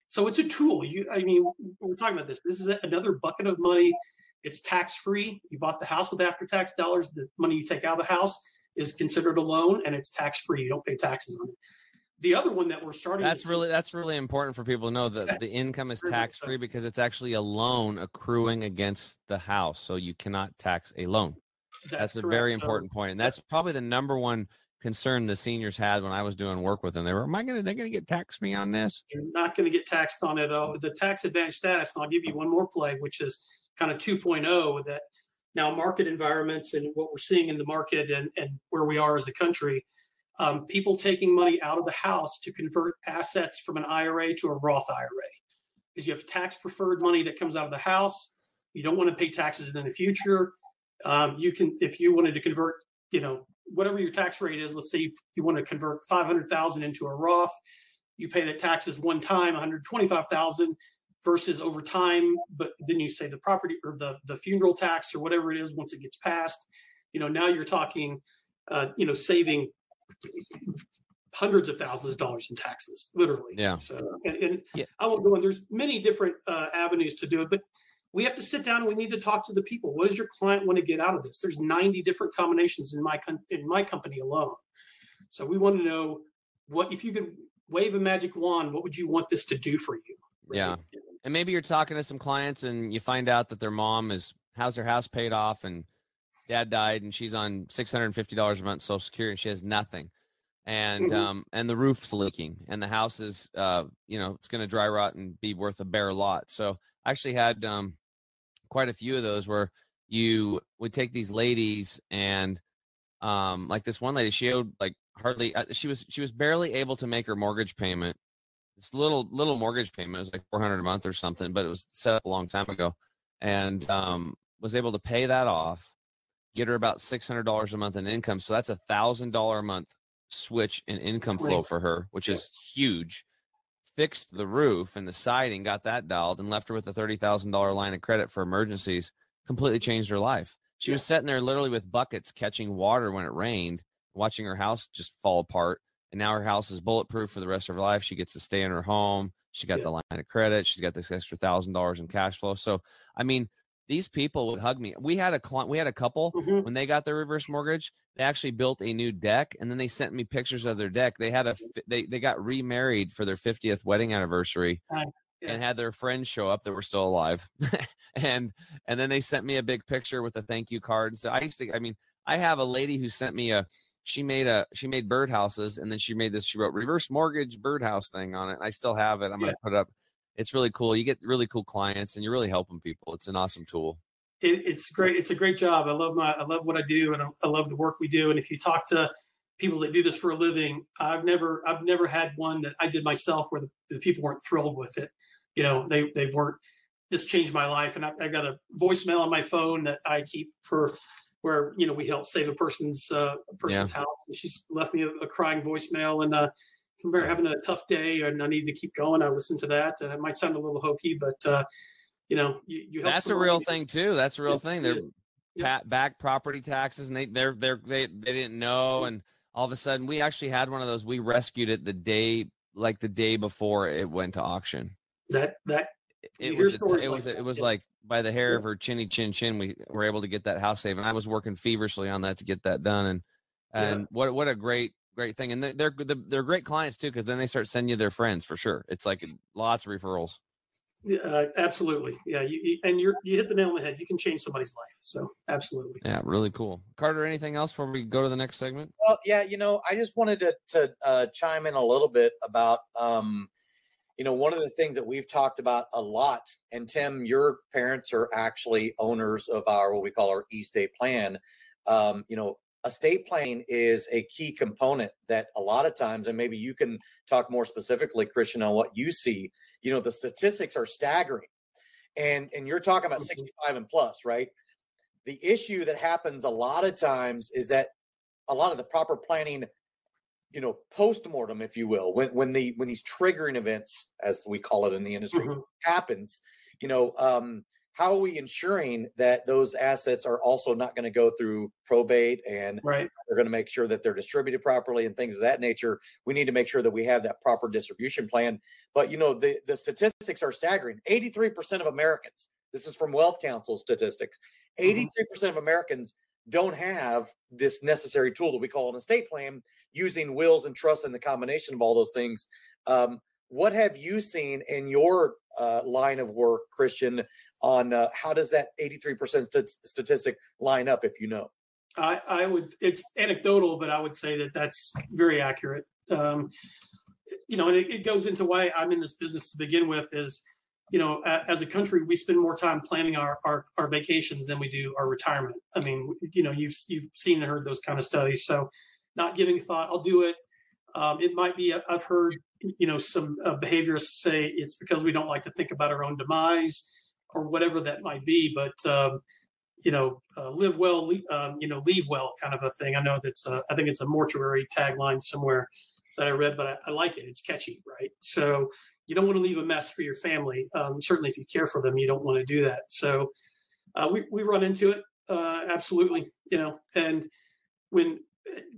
Speaker 5: So it's a tool. You, I mean, we're talking about this. This is another bucket of money. It's tax free. You bought the house with after tax dollars. The money you take out of the house is considered a loan, and it's tax free. You don't pay taxes on it the other one that we're starting
Speaker 4: that's really see, that's really important for people to know that the income is tax free because it's actually a loan accruing against the house so you cannot tax a loan that's, that's a very important so, point and that's probably the number one concern the seniors had when i was doing work with them they were am i going to they're going to get taxed me on this
Speaker 5: you're not going to get taxed on it oh the tax advantage status and i'll give you one more play which is kind of 2.0 that now market environments and what we're seeing in the market and, and where we are as a country um, people taking money out of the house to convert assets from an IRA to a Roth IRA. Because you have tax preferred money that comes out of the house. You don't want to pay taxes in the future. Um, you can, if you wanted to convert, you know, whatever your tax rate is, let's say you, you want to convert 500,000 into a Roth, you pay the taxes one time, 125,000 versus over time. But then you say the property or the, the funeral tax or whatever it is, once it gets passed, you know, now you're talking, uh, you know, saving hundreds of thousands of dollars in taxes, literally.
Speaker 4: Yeah.
Speaker 5: So, and, and yeah. I won't go on. There's many different uh, avenues to do it, but we have to sit down and we need to talk to the people. What does your client want to get out of this? There's 90 different combinations in my in my company alone. So we want to know what if you could wave a magic wand, what would you want this to do for you?
Speaker 4: Right? Yeah. And maybe you're talking to some clients and you find out that their mom is has their house paid off and dad died and she's on $650 a month social security and she has nothing and mm-hmm. um and the roof's leaking and the house is uh you know it's going to dry rot and be worth a bare lot so i actually had um quite a few of those where you would take these ladies and um like this one lady she owed like hardly uh, she was she was barely able to make her mortgage payment this little little mortgage payment was like 400 a month or something but it was set up a long time ago and um was able to pay that off get her about $600 a month in income. So that's a thousand dollar a month switch in income flow for her, which is huge. Fixed the roof and the siding, got that dialed, and left her with a thirty thousand dollar line of credit for emergencies. Completely changed her life. She yeah. was sitting there literally with buckets catching water when it rained, watching her house just fall apart. And now her house is bulletproof for the rest of her life. She gets to stay in her home. She got yeah. the line of credit. She's got this extra thousand dollars in cash flow. So, I mean, these people would hug me. We had a client, we had a couple mm-hmm. when they got their reverse mortgage, they actually built a new deck and then they sent me pictures of their deck. They had a they they got remarried for their 50th wedding anniversary. and had their friends show up that were still alive and and then they sent me a big picture with a thank you card And so i used to i mean i have a lady who sent me a she made a she made birdhouses and then she made this she wrote reverse mortgage birdhouse thing on it i still have it i'm
Speaker 5: Yeah.
Speaker 4: gonna put it up it's really cool you get really cool clients and you're really helping people it's an awesome tool
Speaker 5: it, it's great. It's a great job. I love my, I love what I do, and I, I love the work we do. And if you talk to people that do this for a living, I've never, I've never had one that I did myself where the, the people weren't thrilled with it. You know, they, they weren't. This changed my life, and I, I got a voicemail on my phone that I keep for where you know we help save a person's uh, a person's house. And she's left me a, a crying voicemail, and uh, I'm having a tough day and I need to keep going, I listen to that. And it might sound a little hokey, but uh, you know, you, you help
Speaker 4: that's a real thing too. That's a real
Speaker 5: Yeah,
Speaker 4: thing. they're
Speaker 5: yeah.
Speaker 4: pat back property taxes and they they're they're they, they didn't know and all of a sudden we actually had one of those. We rescued it the day like the day before it went to auction.
Speaker 5: That that
Speaker 4: it was it
Speaker 5: like
Speaker 4: was
Speaker 5: that,
Speaker 4: it was
Speaker 5: yeah.
Speaker 4: like by the hair of her chinny chin chin we were able to get that house saved. And i was working feverishly on that to get that done. And and what what a great great thing and they're they're, they're great clients too because then they start sending you their friends for sure it's like lots of referrals
Speaker 5: Yeah, uh, absolutely. Yeah, you, you- and you're you hit the nail on the head. You can change somebody's life. So absolutely.
Speaker 4: yeah really cool carter anything else before we go to the next segment
Speaker 3: Well, yeah, you know, I just wanted to to uh, chime in a little bit about, um, you know, one of the things that we've talked about a lot. And Tim, your parents are actually owners of our what we call our estate plan. Um, you know, estate planning is a key component that a lot of times, and maybe you can talk more specifically, Christian, on what you see. You know, the statistics are staggering, and and you're talking about
Speaker 5: Mhm.
Speaker 3: 65 and plus, right? The issue that happens a lot of times is that a lot of the proper planning you know post-mortem if you will when when the when these triggering events as we call it in the industry
Speaker 5: Mhm.
Speaker 3: happens you know um how are we ensuring that those assets are also not going to go through probate and
Speaker 5: Right.
Speaker 3: they're going to make sure that they're distributed properly and things of that nature? We need to make sure that we have that proper distribution plan. But you know the the statistics are staggering. 83% of americans this is from WealthCounsel statistics 83% of americans don't have this necessary tool that we call an estate plan using wills and trusts and the combination of all those things. Um, what have you seen in your uh, line of work christian on uh, how does that 83% st- statistic line up if you know
Speaker 5: I, I would, it's anecdotal, but I would say that that's very accurate. Um, you know, and it, it goes into why I'm in this business to begin with is, you know, a, as a country, we spend more time planning our, our, our vacations than we do our retirement. I mean, you know, you've, you've seen and heard those kind of studies. So not giving thought, I'll do it. Um, it might be, I've heard, you know, some uh, behaviorists say it's because we don't like to think about our own demise or whatever that might be. But, um, you know, uh, live well, le- um, you know, leave well kind of a thing. I know that's, uh, I think it's a mortuary tagline somewhere that I read, but I, I like it. It's catchy, right? So you don't want to leave a mess for your family. Um, certainly, if you care for them, you don't want to do that. So uh, we we run into it uh, absolutely, you know. And when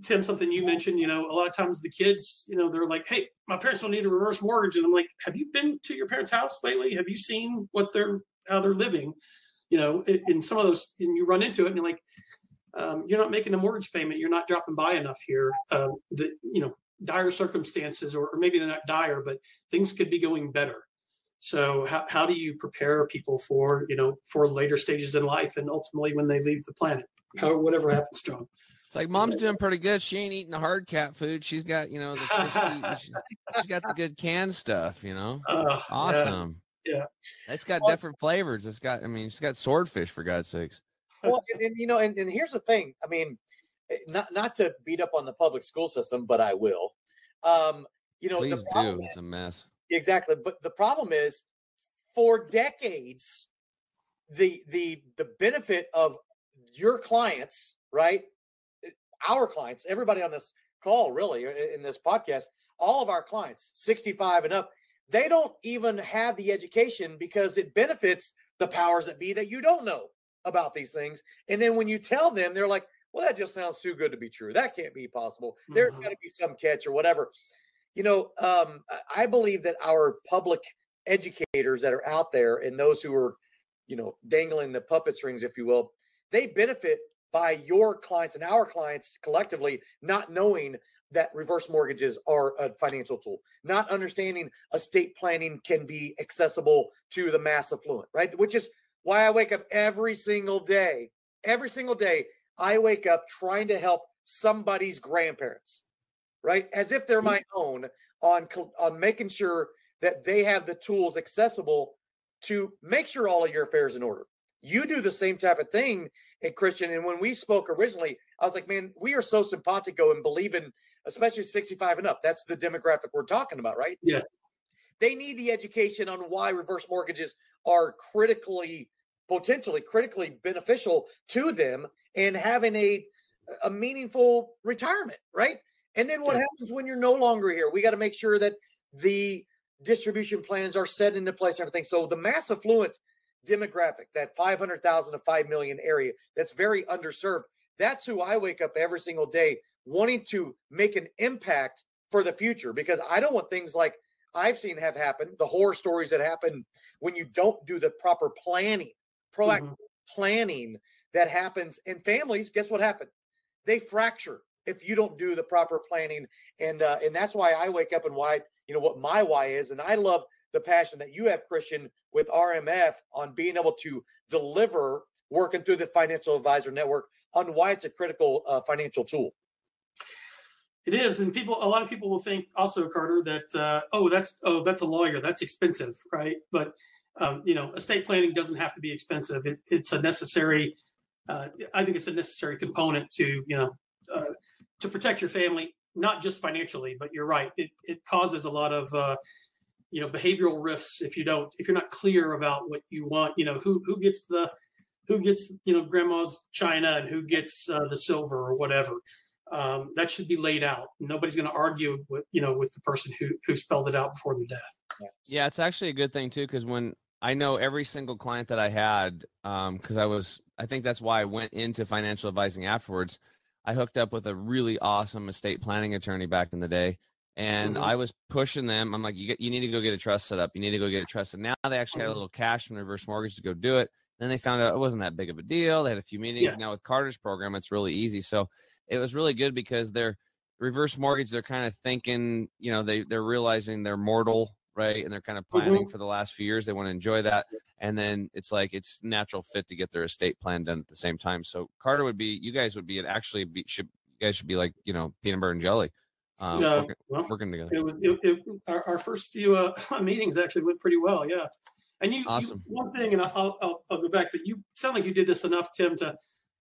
Speaker 5: Tim, something you mentioned, you know, a lot of times the kids, you know, they're like, "Hey, my parents don't need a reverse mortgage," and I'm like, "Have you been to your parents' house lately? Have you seen what they're how they're living?" You know, in, some of those, and you run into it, and you're like, um, "You're not making a mortgage payment. You're not dropping by enough here." Um, the you know dire circumstances, or, or maybe they're not dire, but things could be going better. So how, how do you prepare people for, you know, for later stages in life and ultimately when they leave the planet, how, whatever happens to them.
Speaker 4: It's like mom's doing pretty good. She ain't eating the hard cat food. She's got, you know, the she, has got the good canned stuff, you know.
Speaker 5: Uh,
Speaker 4: Awesome.
Speaker 5: Yeah.
Speaker 4: It's got
Speaker 3: Well-
Speaker 4: different flavors. It's got, I mean, it's got swordfish for God's sakes.
Speaker 3: well and, and you know and, and here's the thing i mean eh, not not to beat up on the public school system but i will um you know
Speaker 4: Please
Speaker 3: the
Speaker 4: do.
Speaker 3: problem
Speaker 4: It's a mess.
Speaker 3: exactly but the problem is for decades the the the benefit of your clients right eh, our clients everybody on this call really in this podcast all of our clients 65 and up they don't even have the education because it benefits the powers that be that you don't know about these things. And then when you tell them they're like well that just sounds too good to be true. That can't be possible. There's
Speaker 5: Mhm.
Speaker 3: got to be some catch or whatever. You know um, i believe that our public educators that are out there and those who are you know dangling the puppet strings if you will they benefit by your clients and our clients collectively not knowing that reverse mortgages are a financial tool, not understanding estate planning can be accessible to the mass affluent, right? Which is why I wake up every single day. Every single day, I wake up trying to help somebody's grandparents, right? As if they're my own on on making sure that they have the tools accessible to make sure all of your affairs in order. You do the same type of thing, and eh, Christian. And when we spoke originally, I was like, man, we are so simpatico and believe in, especially 65 and up. That's the demographic we're talking about, right?
Speaker 5: Yeah.
Speaker 3: They need the education on why reverse mortgages are critically, potentially critically beneficial to them and having a a meaningful retirement, right? And then what yeah. happens when you're no longer here? We got to make sure that the distribution plans are set into place and everything. So the mass affluent demographic, that 500,000 to 5 million area that's very underserved, that's who I wake up every single day wanting to make an impact for the future because I don't want things like I've seen have happened, the horror stories that happen when you don't do the proper planning, proactive mm-hmm. planning that happens in families. Guess what happened? They fracture if you don't do the proper planning, and uh, and that's why I wake up and why you know what my why is, and I love the passion that you have, Christian, with RMF on being able to deliver working through the financial advisor network on why it's a critical uh, financial tool.
Speaker 5: It is, and people. A lot of people will think also, Carter, that uh, oh, that's oh, that's a lawyer. That's expensive, right? But um, you know, estate planning doesn't have to be expensive. It, it's a necessary. Uh, I think it's a necessary component to you know uh, to protect your family, not just financially, but you're right. It it causes a lot of uh, you know behavioral rifts if you don't if you're not clear about what you want. You know who who gets the who gets you know grandma's china and who gets uh, the silver or whatever. Um, that should be laid out. Nobody's going to argue with you know with the person who who spelled it out before their death.
Speaker 4: Yeah, it's actually a good thing too because when I know every single client that I had, because um, I was, I think that's why I went into financial advising afterwards. I hooked up with a really awesome estate planning attorney back in the day, and mm-hmm. I was pushing them. I'm like, you get, you need to go get a trust set up. You need to go get a trust. And now they actually had a mm-hmm. little cash from reverse mortgage to go do it. Then they found out it wasn't that big of a deal. They had a few meetings. Yeah. Now with Carter's program, it's really easy. So it was really good because they're reverse mortgage. They're kind of thinking, you know, they they're realizing they're mortal right? And they're kind of planning mm-hmm. for the last few years. They want to enjoy that. And then it's like it's natural fit to get their estate plan done at the same time. So Carter would be, you guys would be, it actually be, should, you guys should be like, you know, peanut butter and jelly. Um, uh, working, well, working, together.
Speaker 5: It was it, it, our, our, first few uh, meetings actually went pretty well. Yeah. And you,
Speaker 4: awesome.
Speaker 5: You, one thing, and I'll, I'll, I'll go back, but you sound like you did this enough, Tim, to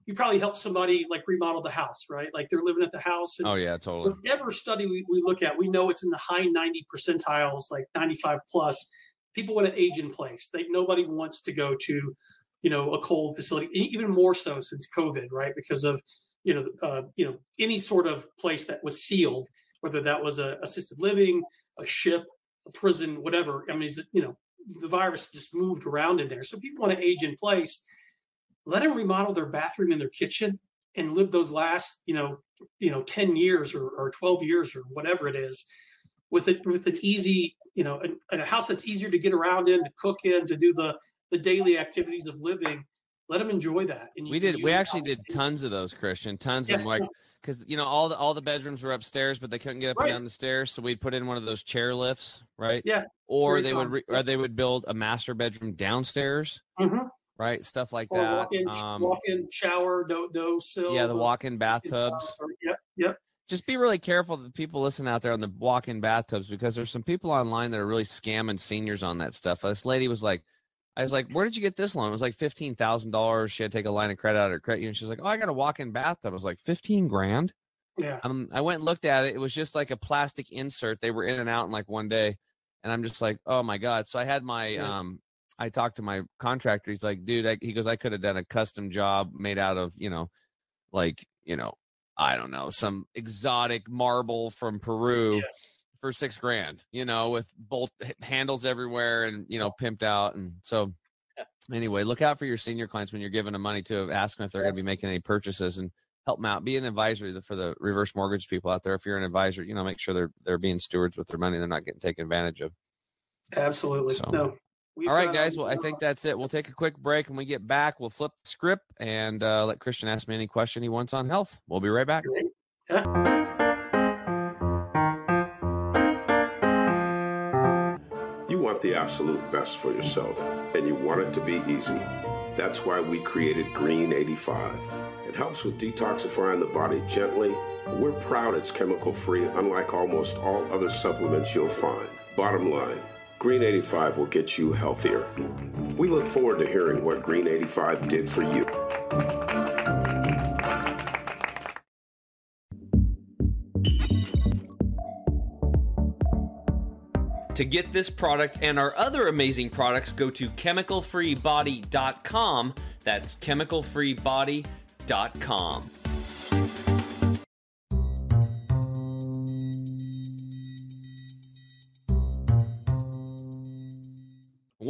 Speaker 5: you probably help somebody like remodel the house, right? Like they're living at the house.
Speaker 4: oh yeah, totally.
Speaker 5: Whatever study we, we look at, we know it's in the high 90 percentiles, like 95 plus. People want to age in place. They nobody wants to go to, you know, a cold facility, even more so since COVID, right? Because of, you know, uh, you know, any sort of place that was sealed, whether that was a assisted living, a ship, a prison, whatever. I mean, you know, the virus just moved around in there. So people want to age in place let them remodel their bathroom and their kitchen and live those last you know you know 10 years or, or 12 years or whatever it is with it with an easy you know a, a house that's easier to get around in to cook in to do the the daily activities of living. Let them enjoy that
Speaker 4: and we did we actually did tons of those christian tons yeah. of them like because you know all the all the bedrooms were upstairs but they couldn't get up right. and down the stairs so we'd put in one of those chair lifts right?
Speaker 5: Yeah
Speaker 4: or they would re- or they would build a master bedroom downstairs.
Speaker 5: Mm-hmm
Speaker 4: right? Stuff like or that.
Speaker 5: Walk-in, um, walk-in shower, do do sill.
Speaker 4: Yeah, the walk-in bathtubs.
Speaker 5: Yep, yep.
Speaker 4: Just be really careful the people listening out there on the walk-in bathtubs because there's some people online that are really scamming seniors on that stuff. This lady was like, I was like, "Where did you get this loan?" It was like fifteen thousand dollars. She had to take a line of credit out of her credit union. She was like, "Oh, I got a walk-in bathtub." I was like, fifteen grand."
Speaker 5: Yeah.
Speaker 4: Um, I went and looked at it. It was just like a plastic insert. They were in and out in like one day, and I'm just like, "Oh my god!" So I had my yeah. um I talked to my contractor. He's like, dude, I, he goes, I could have done a custom job made out of, you know, like, you know, I don't know, some exotic marble from Peru yeah. for six grand, you know, with bolt handles everywhere and, you know, pimped out. And so, anyway, look out for your senior clients when you're giving them money to ask them if they're going to be making any purchases and help them out. Be an advisor for the reverse mortgage people out there. If you're an advisor, you know, make sure they're they're being stewards with their money. They're not getting taken advantage of.
Speaker 5: Absolutely. So, no,
Speaker 4: We've, All right, guys. Well, I think that's it. We'll take a quick break. When we get back, we'll flip the script and uh, let Christian ask me any question he wants on health. We'll be right back.
Speaker 6: You want the absolute best for yourself, and you want it to be easy. That's why we created Green 85. It helps with detoxifying the body gently. We're proud it's chemical free, unlike almost all other supplements you'll find. Bottom line, Green 85 will get you healthier. We look forward to hearing what Green 85 did for you.
Speaker 7: To get this product and our other amazing products, go to chemicalfreebody.com. That's chemicalfreebody.com.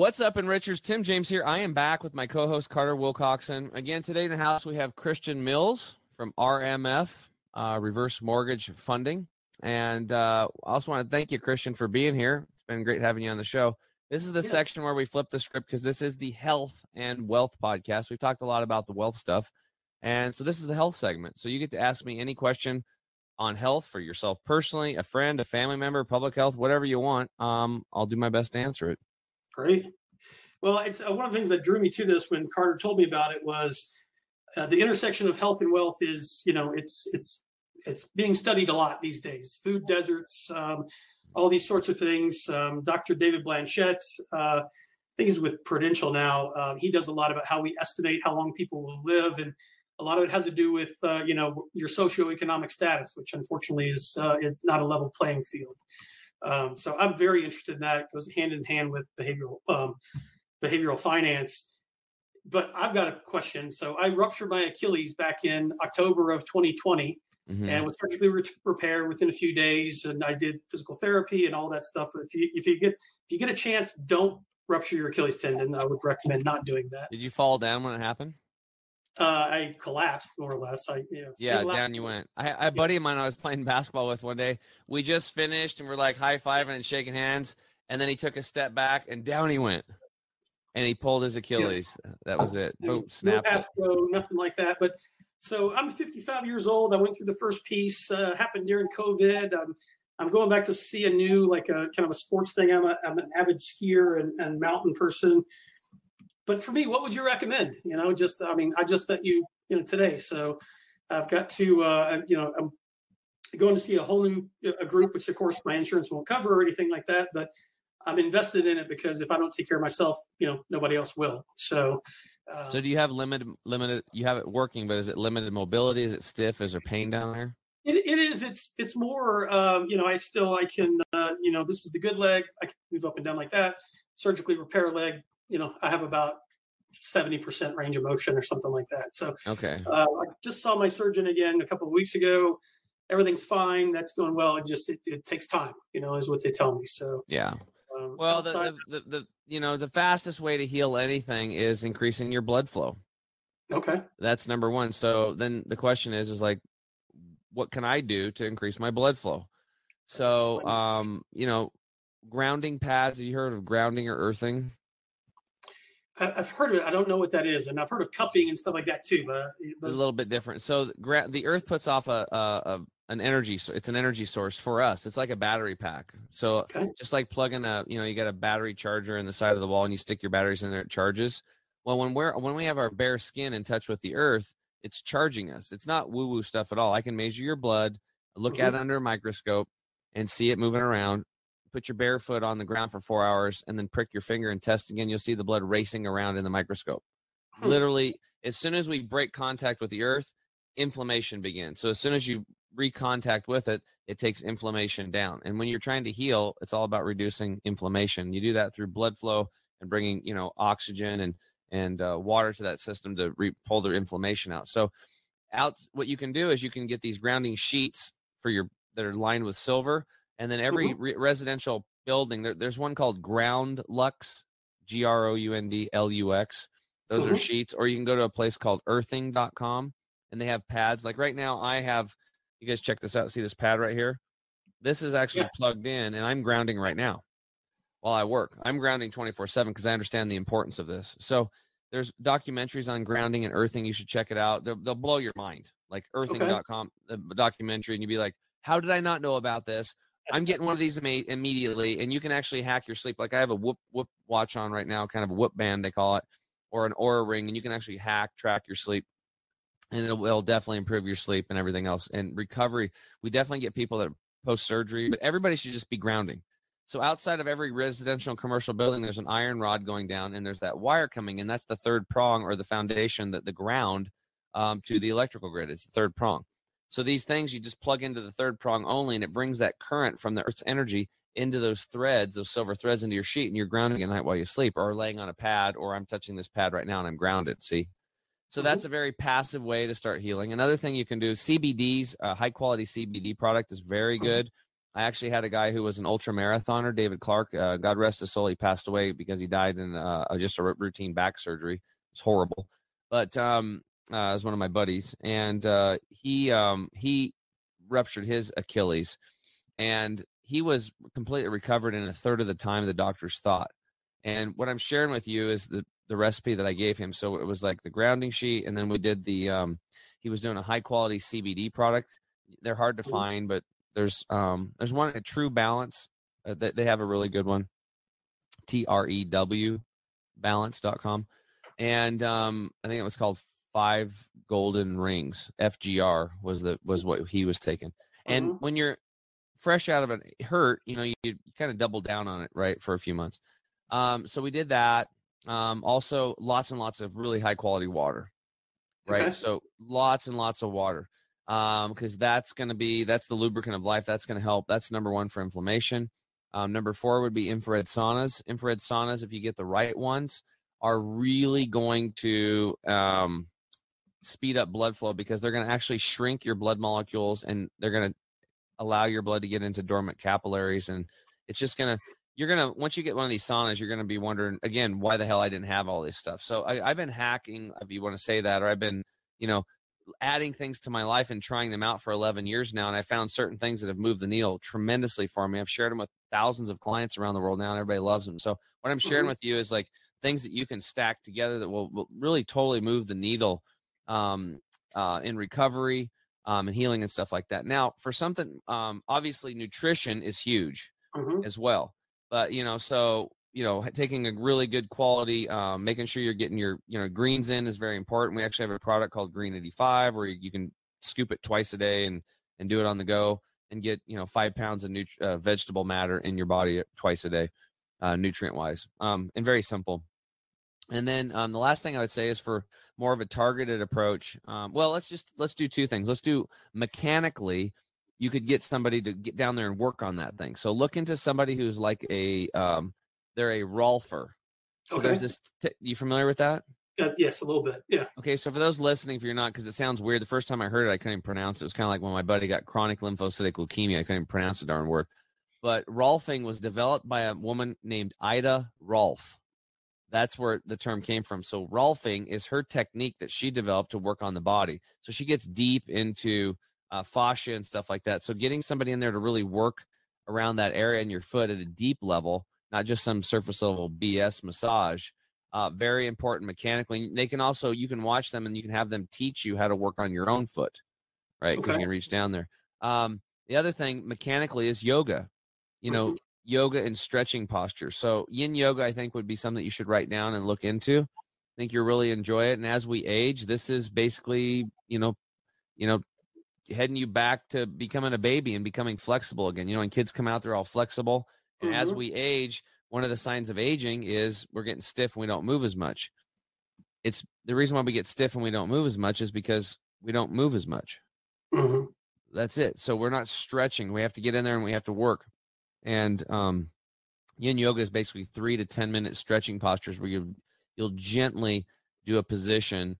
Speaker 4: What's up, Enrichers? Tim James here. I am back with my co-host Carter Wilcoxon. Again, today in the house we have Christian Mills from RMF, uh, Reverse Mortgage Funding, and uh, I also want to thank you, Christian, for being here It's been great having you on the show. This is the yeah. section where we flip the script because this is the health and wealth podcast. We've talked a lot about the wealth stuff. And so this is the health segment. So you get to ask me any question on health for yourself personally, a friend, a family member, public health, whatever you want. Um, I'll do my best to answer it.
Speaker 5: Great. Well, it's uh, one of the things that drew me to this when Carter told me about it was uh, the intersection of health and wealth is, you know, it's it's it's being studied a lot these days. Food deserts, um, all these sorts of things. Um, Dr. David Blanchett, uh, I think he's with Prudential now. Uh, he does a lot about how we estimate how long people will live, and a lot of it has to do with uh, you know your socioeconomic status, which unfortunately is uh, is not a level playing field. Um, so I'm very interested in that. It goes hand in hand with behavioral um, behavioral finance. But I've got a question. So I ruptured my Achilles back in October of 2020 mm-hmm. and was surgically re- repaired within a few days. And I did physical therapy and all that stuff. If you if you get if you get a chance, don't rupture your Achilles tendon. I would recommend not doing that.
Speaker 4: Did you fall down when it happened?
Speaker 5: Uh, I collapsed more or less. I you know,
Speaker 4: yeah, down you went. I, I a buddy of mine I was playing basketball with one day. We just finished and we're like high fiving and shaking hands, and then he took a step back and down he went, and he pulled his Achilles. Yeah. That was it. Boom, snap.
Speaker 5: No nothing like that. But so I'm 55 years old. I went through the first piece. Uh, happened during COVID. I'm, I'm going back to see a new, like a kind of a sports thing. I'm, a, I'm an avid skier and, and mountain person. But for me, what would you recommend? You know, just I mean, I just met you, you know, today, so I've got to, uh, you know, I'm going to see a whole new a group, which of course my insurance won't cover or anything like that. But I'm invested in it because if I don't take care of myself, you know, nobody else will. So
Speaker 4: uh, so do you have limited limited? You have it working, but is it limited mobility? Is it stiff? Is there pain down there?
Speaker 5: It, it is. It's it's more. Um, you know, I still I can. Uh, you know, this is the good leg. I can move up and down like that. Surgically repair leg. You know, I have about seventy percent range of motion or something like that. So
Speaker 4: okay.
Speaker 5: Uh, I just saw my surgeon again a couple of weeks ago. Everything's fine. That's going well. It just it, it takes time. You know, is what they tell me. So
Speaker 4: yeah. Um, well, the, the, the, the you know the fastest way to heal anything is increasing your blood flow.
Speaker 5: Okay,
Speaker 4: that's number one. So then the question is, is like, what can I do to increase my blood flow? So, um, you know, grounding pads. Have you heard of grounding or earthing?
Speaker 5: I've heard of it. I don't know what that is, and I've heard of cupping and stuff like that too. But
Speaker 4: those... a little bit different. So, the earth puts off a, a, an energy So it's an energy source for us it's like a battery pack so okay. just like plugging a you know you got a battery charger in the side of the wall and you stick your batteries in there it charges well when we're when we have our bare skin in touch with the earth it's charging us it's not woo woo stuff at all i can measure your blood look mm-hmm. at it under a microscope and see it moving around put your bare foot on the ground for four hours and then prick your finger and test again you'll see the blood racing around in the microscope hmm. literally as soon as we break contact with the earth inflammation begins so as soon as you recontact with it, it takes inflammation down. And when you're trying to heal, it's all about reducing inflammation. You do that through blood flow and bringing, you know, oxygen and and uh, water to that system to re- pull the inflammation out. So, out what you can do is you can get these grounding sheets for your that are lined with silver, and then every mm-hmm. re- residential building there, there's one called Ground Lux, G R O U N D L U X. Those mm-hmm. are sheets, or you can go to a place called Earthing.com, and they have pads. Like right now, I have you guys check this out. See this pad right here? This is actually yeah. plugged in, and I'm grounding right now while I work. I'm grounding 24 7 because I understand the importance of this. So there's documentaries on grounding and earthing. You should check it out. They'll, they'll blow your mind. Like earthing.com, okay. the documentary, and you'd be like, how did I not know about this? I'm getting one of these imme- immediately, and you can actually hack your sleep. Like I have a Whoop Whoop watch on right now, kind of a Whoop band they call it, or an Oura ring, and you can actually hack track your sleep, and it will definitely improve your sleep and everything else. And recovery, we definitely get people that post surgery, but everybody should just be grounding. So outside of every residential and commercial building, there's an iron rod going down, and there's that wire coming in. That's the third prong or the foundation that the ground um, to the electrical grid. It's the third prong. So these things you just plug into the third prong only, and it brings that current from the Earth's energy into those threads, those silver threads into your sheet, and you're grounding at night while you sleep, or laying on a pad, or I'm touching this pad right now and I'm grounded. See, so
Speaker 5: Mhm.
Speaker 4: that's a very passive way to start healing. Another thing you can do, CBDs, uh, high quality CBD product is very
Speaker 5: Mhm.
Speaker 4: good. I actually had a guy who was an ultra marathoner, David Clark. Uh, God rest his soul. He passed away because he died in uh, just a routine back surgery. It's horrible, but um, uh, as one of my buddies, and uh, he um, he ruptured his Achilles, and he was completely recovered in a third of the time the doctors thought. And what I'm sharing with you is the the recipe that I gave him. So it was like the grounding sheet, and then we did the um, he was doing a high quality CBD product. They're hard to
Speaker 5: Mhm.
Speaker 4: find, but there's um there's one at Trew Balance. Uh, they, they have a really good one. T R E W balance.com. And um I think it was called Five Golden Rings. FGR was the was what he was taking. And
Speaker 5: Mhm.
Speaker 4: when you're fresh out of a hurt, you know, you, you kind of double down on it, right, for a few months. Um, so we did that. Um, also, lots and lots of really high quality water, right?
Speaker 5: Okay.
Speaker 4: So lots and lots of water, um, because that's going to be that's the lubricant of life. That's going to help. That's number one for inflammation. Um, number four would be infrared saunas. Infrared saunas, if you get the right ones, are really going to um, speed up blood flow because they're going to actually shrink your blood molecules and they're going to allow your blood to get into dormant capillaries and it's just going to you're going to once you get one of these saunas you're going to be wondering again why the hell i didn't have all this stuff. So I, i've been hacking if you want to say that or i've been you know adding things to my life and trying them out for 11 years now and i found certain things that have moved the needle tremendously for me. I've shared them with thousands of clients around the world now and everybody loves them so what i'm sharing
Speaker 5: Mhm.
Speaker 4: with you is like things that you can stack together that will, will really totally move the needle um, uh, in recovery um, and healing and stuff like that. Now, for something, um, obviously, nutrition is huge
Speaker 5: Mhm.
Speaker 4: as well. But you know, so you know, taking a really good quality, um, making sure you're getting your you know greens in is very important. We actually have a product called Green 85 where you can scoop it twice a day and and do it on the go and get you know five pounds of nut- uh, vegetable matter in your body twice a day, uh, nutrient wise, um, and very simple. And then um, the last thing I would say is for more of a targeted approach. Um, well, let's just let's do two things. Let's do mechanically. You could get somebody to get down there and work on that thing. So look into somebody who's like a um, they're a rolfer. So there's this. T- you familiar with that?
Speaker 5: Uh, yes, a little bit. Yeah.
Speaker 4: Okay, so for those listening, if you're not, because it sounds weird. The first time I heard it, I couldn't even pronounce it. It was kind of like when my buddy got chronic lymphocytic leukemia. I couldn't even pronounce the darn word. But Rolfing was developed by a woman named Ida Rolf. That's where the term came from. So Rolfing is her technique that she developed to work on the body. So she gets deep into uh, fascia and stuff like that. So getting somebody in there to really work around that area in your foot at a deep level, not just some surface level BS massage, uh, very important mechanically. They can also you can watch them and you can have them teach you how to work on your own foot, right? Because
Speaker 5: Okay.
Speaker 4: you can reach down there. Um, the other thing mechanically is yoga. You know. Yoga and stretching posture. So yin yoga, I think, would be something that you should write down and look into. I think you'll really enjoy it. And as we age, this is basically, you know, you know, heading you back to becoming a baby and becoming flexible again. You know, when kids come out, they're all flexible. And as we age, one of the signs of aging is we're getting stiff and we don't move as much. It's the reason why we get stiff and we don't move as much is because we don't move as much.
Speaker 5: Mhm.
Speaker 4: That's it. So we're not stretching. We have to get in there and we have to work. And um, yin yoga is basically three to ten minute stretching postures where you you'll gently do a position,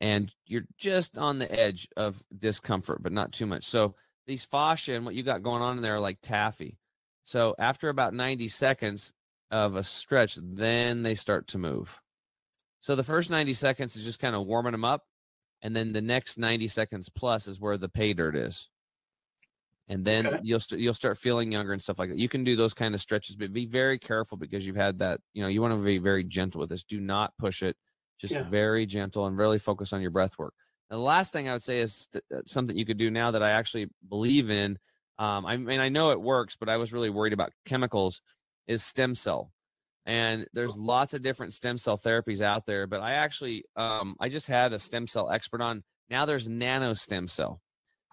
Speaker 4: and you're just on the edge of discomfort, but not too much. So these fascia and what you got going on in there are like taffy. So after about ninety seconds of a stretch, then they start to move. So the first ninety seconds is just kind of warming them up, and then the next 90 seconds plus is where the pay dirt is and then
Speaker 5: Okay.
Speaker 4: you'll st- you'll start feeling younger and stuff like that you can do those kind of stretches but be very careful because you've had that you know you want to be very gentle with this do not push it just
Speaker 5: Yeah.
Speaker 4: very gentle and really focus on your breath work And the last thing i would say is th- uh, something you could do now that i actually believe in um, I mean, I know it works, but I was really worried about chemicals, is stem cell. And there's lots of different stem cell therapies out there, but I actually, um, I just had a stem cell expert on. Now there's nano stem cell.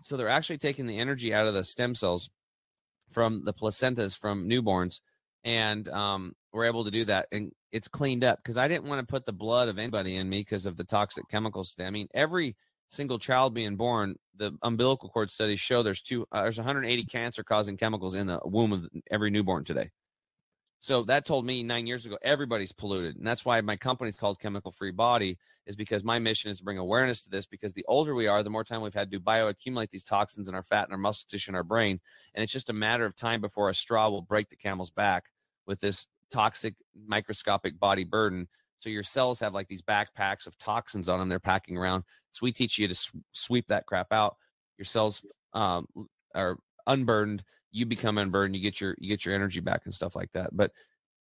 Speaker 4: So they're actually taking the energy out of the stem cells from the placentas from newborns, and um, we're able to do that. And it's cleaned up because I didn't want to put the blood of anybody in me because of the toxic chemicals. I mean, every single child being born, the umbilical cord studies show there's two, uh, there's 180 cancer causing chemicals in the womb of every newborn today. So that told me nine years ago everybody's polluted, and that's why my company's called Chemical Free Body. Is because my mission is to bring awareness to this. Because the older we are, the more time we've had to bioaccumulate these toxins in our fat and our muscle tissue and our brain, and it's just a matter of time before a straw will break the camel's back with this toxic microscopic body burden. So your cells have like these backpacks of toxins on them they're packing around. So we teach you to sw- sweep that crap out. Your cells um, are unburdened. You become unburdened. You get your you get your energy back and stuff like that. But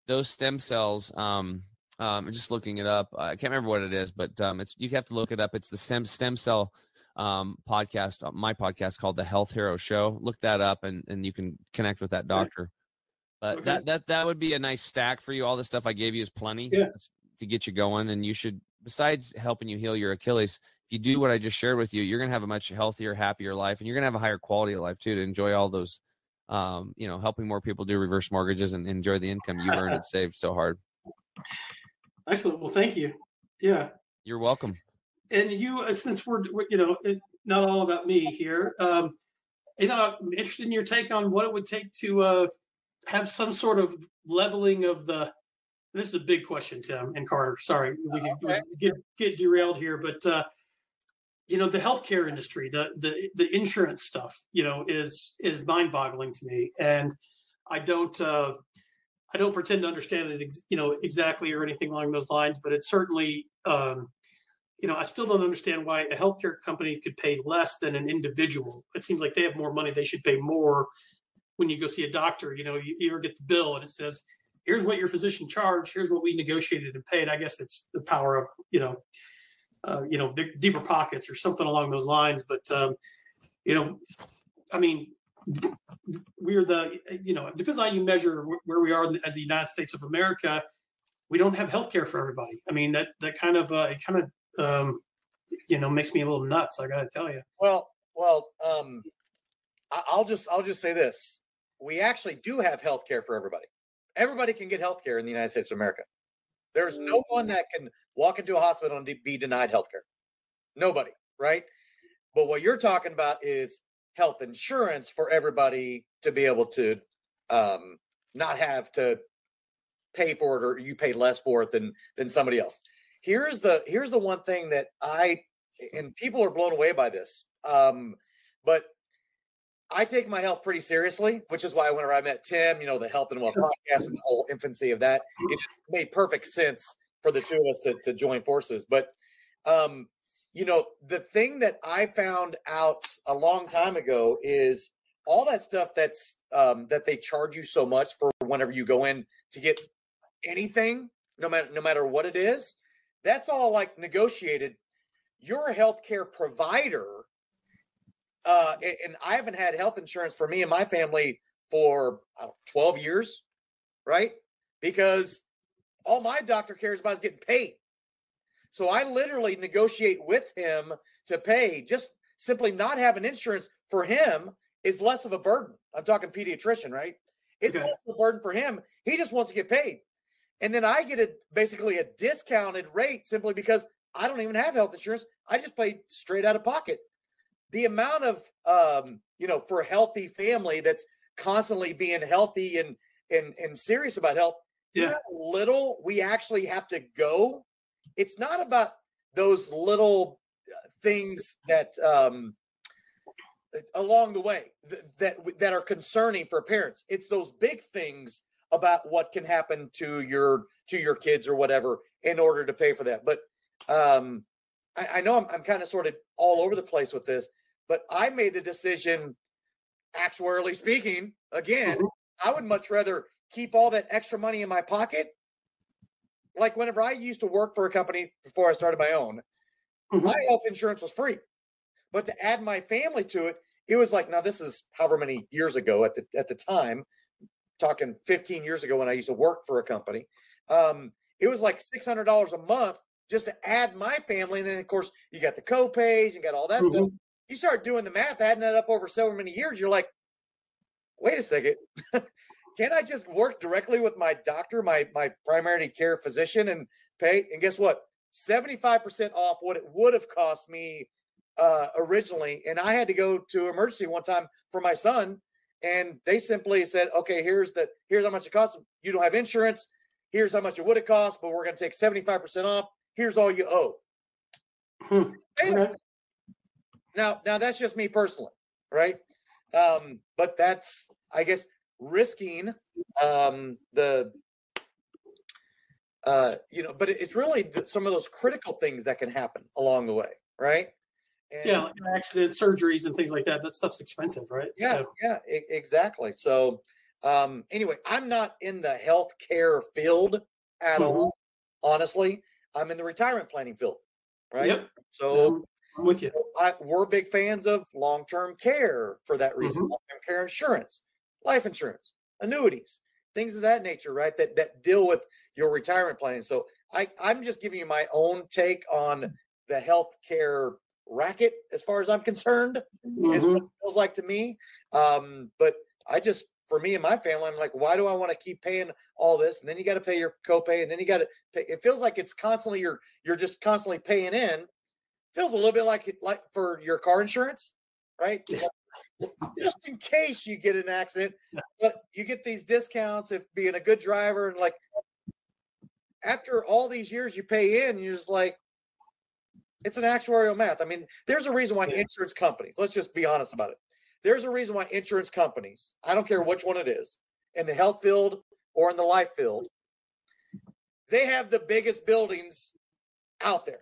Speaker 4: those stem cells, um, um, I'm just looking it up. I can't remember what it is, but um, it's you have to look it up. It's the stem stem cell um, podcast, uh, my podcast called the Health Hero Show. Look that up, and and you can connect with that doctor. But
Speaker 5: Okay.
Speaker 4: that that that would be a nice stack for you. All the stuff I gave you is plenty
Speaker 5: Yeah.
Speaker 4: To get you going, and you should. Besides helping you heal your Achilles, if you do what I just shared with you, you're gonna have a much healthier, happier life, and you're gonna have a higher quality of life too. To enjoy all those, um, you know, helping more people do reverse mortgages and enjoy the income you've earned and saved so hard.
Speaker 5: Excellent. Well, thank you. Yeah.
Speaker 4: You're welcome.
Speaker 5: and you uh, since we're we're, you know it, not all about me here um you know i'm interested in your take on what it would take to uh have some sort of leveling of the this is a big question tim and carter sorry we can
Speaker 3: Okay.
Speaker 5: get get derailed here but uh you know the healthcare industry the the the insurance stuff you know is is mind boggling to me and i don't uh i don't pretend to understand it ex- you know exactly or anything along those lines but it's certainly um you know, I still don't understand why a healthcare company could pay less than an individual. It seems like they have more money; they should pay more. When you go see a doctor, you know, you, you ever get the bill and it says, "Here's what your physician charged. Here's what we negotiated and paid." I guess it's the power of you know, uh, you know, deeper pockets or something along those lines. But um, you know, I mean, we're the you know, it depends on how you measure where we are as the United States of America. We don't have healthcare for everybody. I mean, that that kind of uh, it kind of um, you know makes me a little nuts. I got to tell you.
Speaker 3: Well, well, um, I'll just I'll just say this: we actually do have health care for everybody. Everybody can get health care in the United States of America. There's no one that can walk into a hospital and be denied health care. Nobody, right? But what you're talking about is health insurance for everybody to be able to um, not have to pay for it or you pay less for it than than somebody else. Here's the here's the one thing that I and people are blown away by this. Um, but I take my health pretty seriously, which is why whenever I met Tim, you know, the Health and Wealth podcast and the whole infancy of that, it made perfect sense for the two of us to, to join forces. But, um, you know, the thing that I found out a long time ago is all that stuff that's um, that they charge you so much for whenever you go in to get anything, no matter no matter what it is, that's all like negotiated. You're a healthcare provider uh, and I haven't had health insurance for me and my family for know, 12 years, right? Because all my doctor cares about is getting paid. So I literally negotiate with him to pay. Just simply not having insurance for him is less of a burden. I'm talking pediatrician, right? It's
Speaker 5: Okay.
Speaker 3: less of a burden for him. He just wants to get paid. And then I get a basically a discounted rate simply because I don't even have health insurance. I just pay straight out of pocket the amount of um, you know for a healthy family that's constantly being healthy and and and serious about health
Speaker 5: Yeah.
Speaker 3: little we actually have to go it's not about those little uh, things that um along the way th- that that are concerning for parents it's those big things about what can happen to your to your kids or whatever in order to pay for that but um I, I know I'm, I'm kind of sort of all over the place with this, but I made the decision, actuarially speaking, again,
Speaker 5: Mhm.
Speaker 3: I would much rather keep all that extra money in my pocket. Like whenever I used to work for a company before I started my own,
Speaker 5: Mhm.
Speaker 3: my health insurance was free. But to add my family to it, it was like now this is however many years ago at the at the time, talking 15 years ago when I used to work for a company. Um, it was like six hundred dollars a month just to add my family, and then of course you got the co-pays, you got all that mm-hmm. stuff. You start doing the math, adding that up over so many years, you're like, wait a second. Can I just work directly with my doctor, my my primary care physician, and pay? And guess what? 75% off what it would have cost me uh, originally. And I had to go to emergency one time for my son. And they simply said, okay, here's the here's how much it costs. You don't have insurance. Here's how much it would have cost, but we're going to take 75% off. Here's all you owe. Hmm. Now, now that's just me personally, right? Um, but that's, I guess, risking um, the uh, you know, but it's really some of those critical things that can happen along the way, right?
Speaker 5: And, yeah, like accidents, surgeries, and things like that. That stuff's expensive, right?
Speaker 3: Yeah, so. yeah, I- exactly. So, um, anyway, I'm not in the healthcare field at mm-hmm. all. Honestly, I'm in the retirement planning field, right? Yep. So,
Speaker 5: I'm with you.
Speaker 3: I, we're big fans of long-term care for that reason. Mm-hmm. Long-term care insurance, life insurance, annuities things of that nature, right? That that deal with your retirement planning. So I, I'm just giving you my own take on the healthcare racket as far as I'm concerned. Mm-hmm. It feels like to me. Um, but I just for me and my family, I'm like, why do I want to keep paying all this? And then you got to pay your copay, and then you got to pay. It feels like it's constantly you're you're just constantly paying in. Feels a little bit like like for your car insurance, right? just in case you get an accident. But you get these discounts if being a good driver and like after all these years you pay in, you're just like it's an actuarial math. I mean, there's a reason why insurance companies, let's just be honest about it. There's a reason why insurance companies, I don't care which one it is, in the health field or in the life field, they have the biggest buildings out there.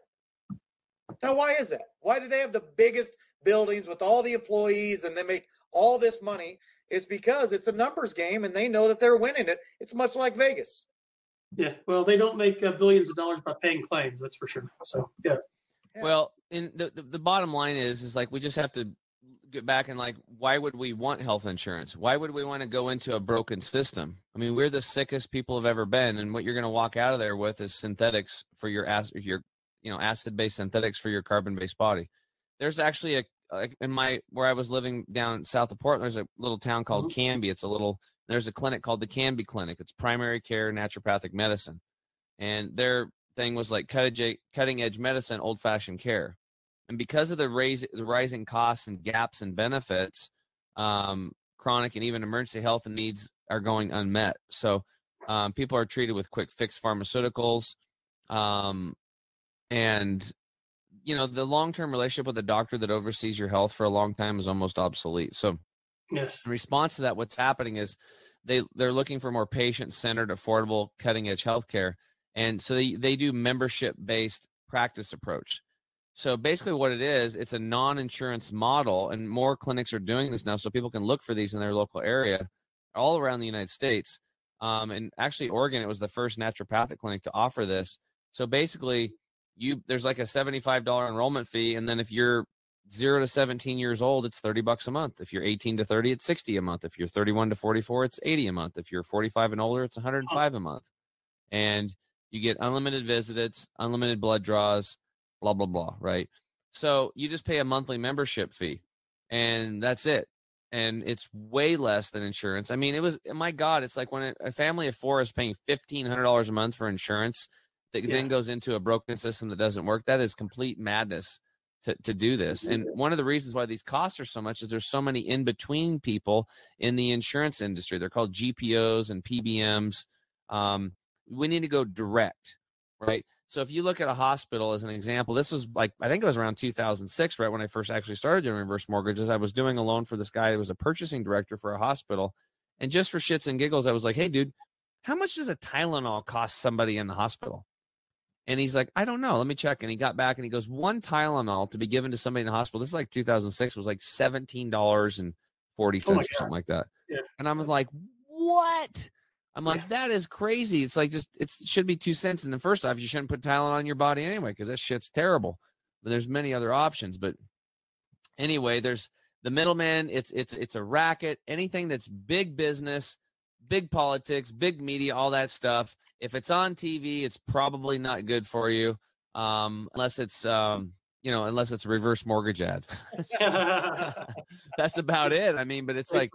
Speaker 3: Now, why is that? Why do they have the biggest buildings with all the employees and they make all this money is because it's a numbers game and they know that they're winning it. It's much like Vegas.
Speaker 5: Yeah, well, they don't make uh, billions of dollars by paying claims. That's for sure. So, yeah.
Speaker 4: yeah. Well, in the, the the bottom line is is like we just have to get back and like why would we want health insurance? Why would we want to go into a broken system? I mean, we're the sickest people have ever been, and what you're going to walk out of there with is synthetics for your acid, your you know acid based synthetics for your carbon based body there's actually a like in my where I was living down south of Portland. There's a little town called mm-hmm. Canby. It's a little there's a clinic called the Canby Clinic. It's primary care naturopathic medicine, and their thing was like cutting cutting edge medicine, old fashioned care. And because of the raise the rising costs and gaps in benefits, um, chronic and even emergency health needs are going unmet. So um, people are treated with quick fix pharmaceuticals, um, and you know the long-term relationship with a doctor that oversees your health for a long time is almost obsolete. So
Speaker 5: yes.
Speaker 4: in response to that what's happening is they they're looking for more patient-centered affordable cutting-edge healthcare and so they, they do membership-based practice approach. So basically what it is it's a non-insurance model and more clinics are doing this now so people can look for these in their local area all around the united states. Um, and actually oregon it was the first naturopathic clinic to offer this. So basically you there's like a $75 enrollment fee and then if you're 0 to 17 years old it's 30 bucks a month. If you're 18 to 30 it's 60 a month. If you're 31 to 44 it's 80 a month. If you're 45 and older it's 105 a month. And you get unlimited visits unlimited blood draws blah blah blah right? So you just pay a monthly membership fee and that's it. And it's way less than insurance. I mean it was my god it's like when a family of four is paying $1500 a month for insurance that yeah. then goes into a broken system that doesn't work. That is complete madness to, to do this. And one of the reasons why these costs are so much is there's so many in between people in the insurance industry. They're called GPOs and PBMs. Um, we need to go direct, right? So if you look at a hospital as an example, this was like I think it was around 2006, right when I first actually started doing reverse mortgages. I was doing a loan for this guy who was a purchasing director for a hospital, and just for shits and giggles, I was like, "Hey, dude, how much does a Tylenol cost somebody in the hospital?" And he's like, I don't know. Let me check. And he got back and he goes, one Tylenol to be given to somebody in the hospital. This is like 2006 was like $17 and 40 cents oh or something like that. Yeah. And I'm like, what? I'm like, yeah. that is crazy. It's like just it should be two cents. And then first off, you shouldn't put Tylenol on your body anyway because that shit's terrible. But there's many other options. But anyway, there's the middleman. It's it's it's a racket. Anything that's big business, big politics, big media, all that stuff. If it's on TV, it's probably not good for you, um, unless it's um, you know, unless it's a reverse mortgage ad. That's about it. I mean, but it's like,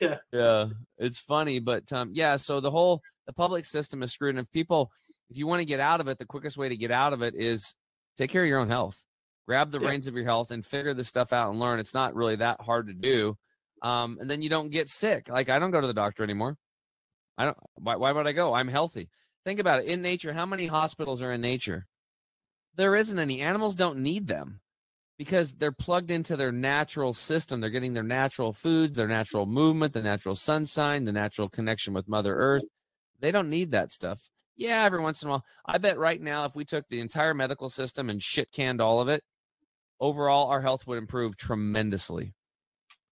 Speaker 5: yeah,
Speaker 4: yeah, it's funny, but um, yeah. So the whole the public system is screwed, and if people, if you want to get out of it, the quickest way to get out of it is take care of your own health. Grab the
Speaker 5: Yeah.
Speaker 4: reins of your health and figure this stuff out and learn. It's not really that hard to do, um, and then you don't get sick. Like I don't go to the doctor anymore. I don't. Why, why would I go? I'm healthy. Think about it. In nature, how many hospitals are in nature? There isn't any. Animals don't need them because they're plugged into their natural system. They're getting their natural food, their natural movement, the natural sunshine, the natural connection with Mother Earth. They don't need that stuff. Yeah, every once in a while. I bet right now, if we took the entire medical system and shit canned all of it, overall our health would improve tremendously.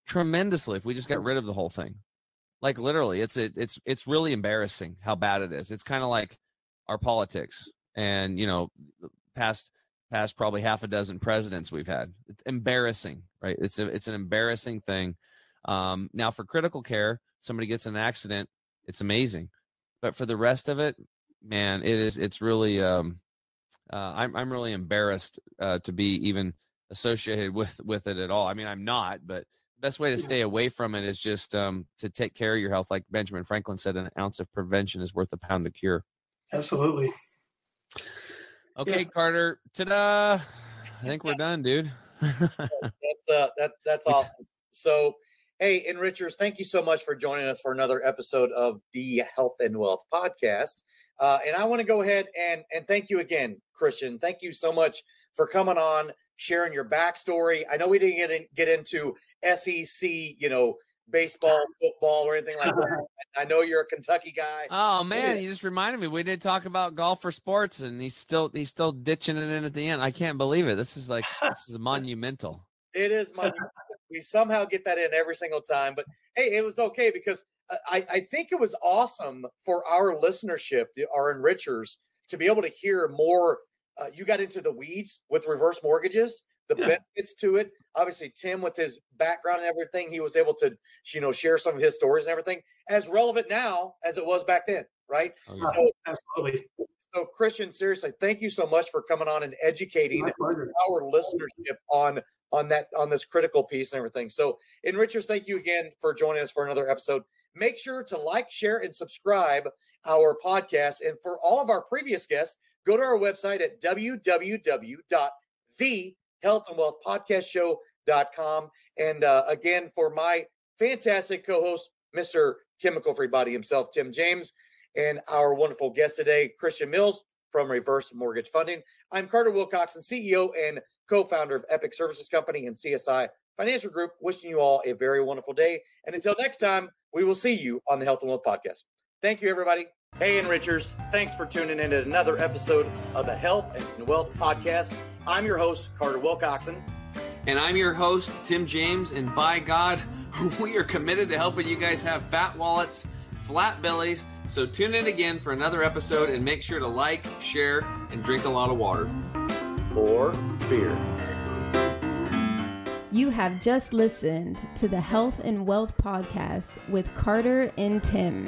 Speaker 4: Tremendously if we just got rid of the whole thing. Like literally, it's it, it's it's really embarrassing how bad it is. It's kind of like our politics and you know past past probably half a dozen presidents we've had. It's embarrassing, right? It's a it's an embarrassing thing. Um, now for critical care, somebody gets an accident, it's amazing, but for the rest of it, man, it is it's really um, uh, I'm I'm really embarrassed uh, to be even associated with with it at all. I mean, I'm not, but best way to stay away from it is just um, to take care of your health. Like Benjamin Franklin said, an ounce of prevention is worth a pound of cure.
Speaker 5: Absolutely.
Speaker 4: Okay,
Speaker 5: Yeah.
Speaker 4: Carter. Ta-da! I think we're done, dude.
Speaker 3: That's uh, that that's awesome. So, hey, Enrichers, thank you so much for joining us for another episode of the Health and Wealth Podcast. Uh, and I want to go ahead and and thank you again, Christian. Thank you so much for coming on, sharing your backstory. I know we didn't get in, get into SEC, you know, baseball, football, or anything like that. I know you're a Kentucky guy.
Speaker 4: Oh man, you just reminded me. We did talk about golf for sports, and he's still he's still ditching it in at the end. I can't believe it. This is like this is monumental.
Speaker 3: It is my. we somehow get that in every single time, but hey, it was okay because I I think it was awesome for our listenership, our enrichers, to be able to hear more. Uh, you got into the weeds with reverse mortgages, the
Speaker 5: Yeah.
Speaker 3: benefits to it. Obviously, Tim, with his background and everything, he was able to you know share some of his stories and everything as relevant now as it was back then, right?
Speaker 4: Oh,
Speaker 5: Yeah.
Speaker 4: yeah.
Speaker 3: So,
Speaker 5: Absolutely.
Speaker 3: so Christian, seriously, thank you so much for coming on and educating our listenership on on that on this critical piece and everything. So, and Enrichers, thank you again for joining us for another episode. Make sure to like, share, and subscribe our podcast. And for all of our previous guests, go to our website at www.thehealthandwealthpodcastshow.com. And uh, again, for my fantastic co-host, Mr. Chemical Free Body himself, Tim James, and our wonderful guest today, Christian Mills from Reverse Mortgage Funding. I'm Carter Wilcox, Wilcoxon, CEO and co-founder of Epic Services Company and CSI Financial Group, wishing you all a very wonderful day. And until next time, we will see you on the Health and Wealth Podcast. Thank you, everybody. Hey, Enrichers. Thanks for tuning in to another episode of the Health and Wealth Podcast. I'm your host, Carter Wilcoxon.
Speaker 7: And I'm your host, Tim James, and by God, we are committed to helping you guys have fat wallets, flat bellies. So tune in again for another episode and make sure to like, share, and drink a lot of water.
Speaker 3: Or beer.
Speaker 2: You have just listened to the Health and Wealth Podcast with Carter and Tim.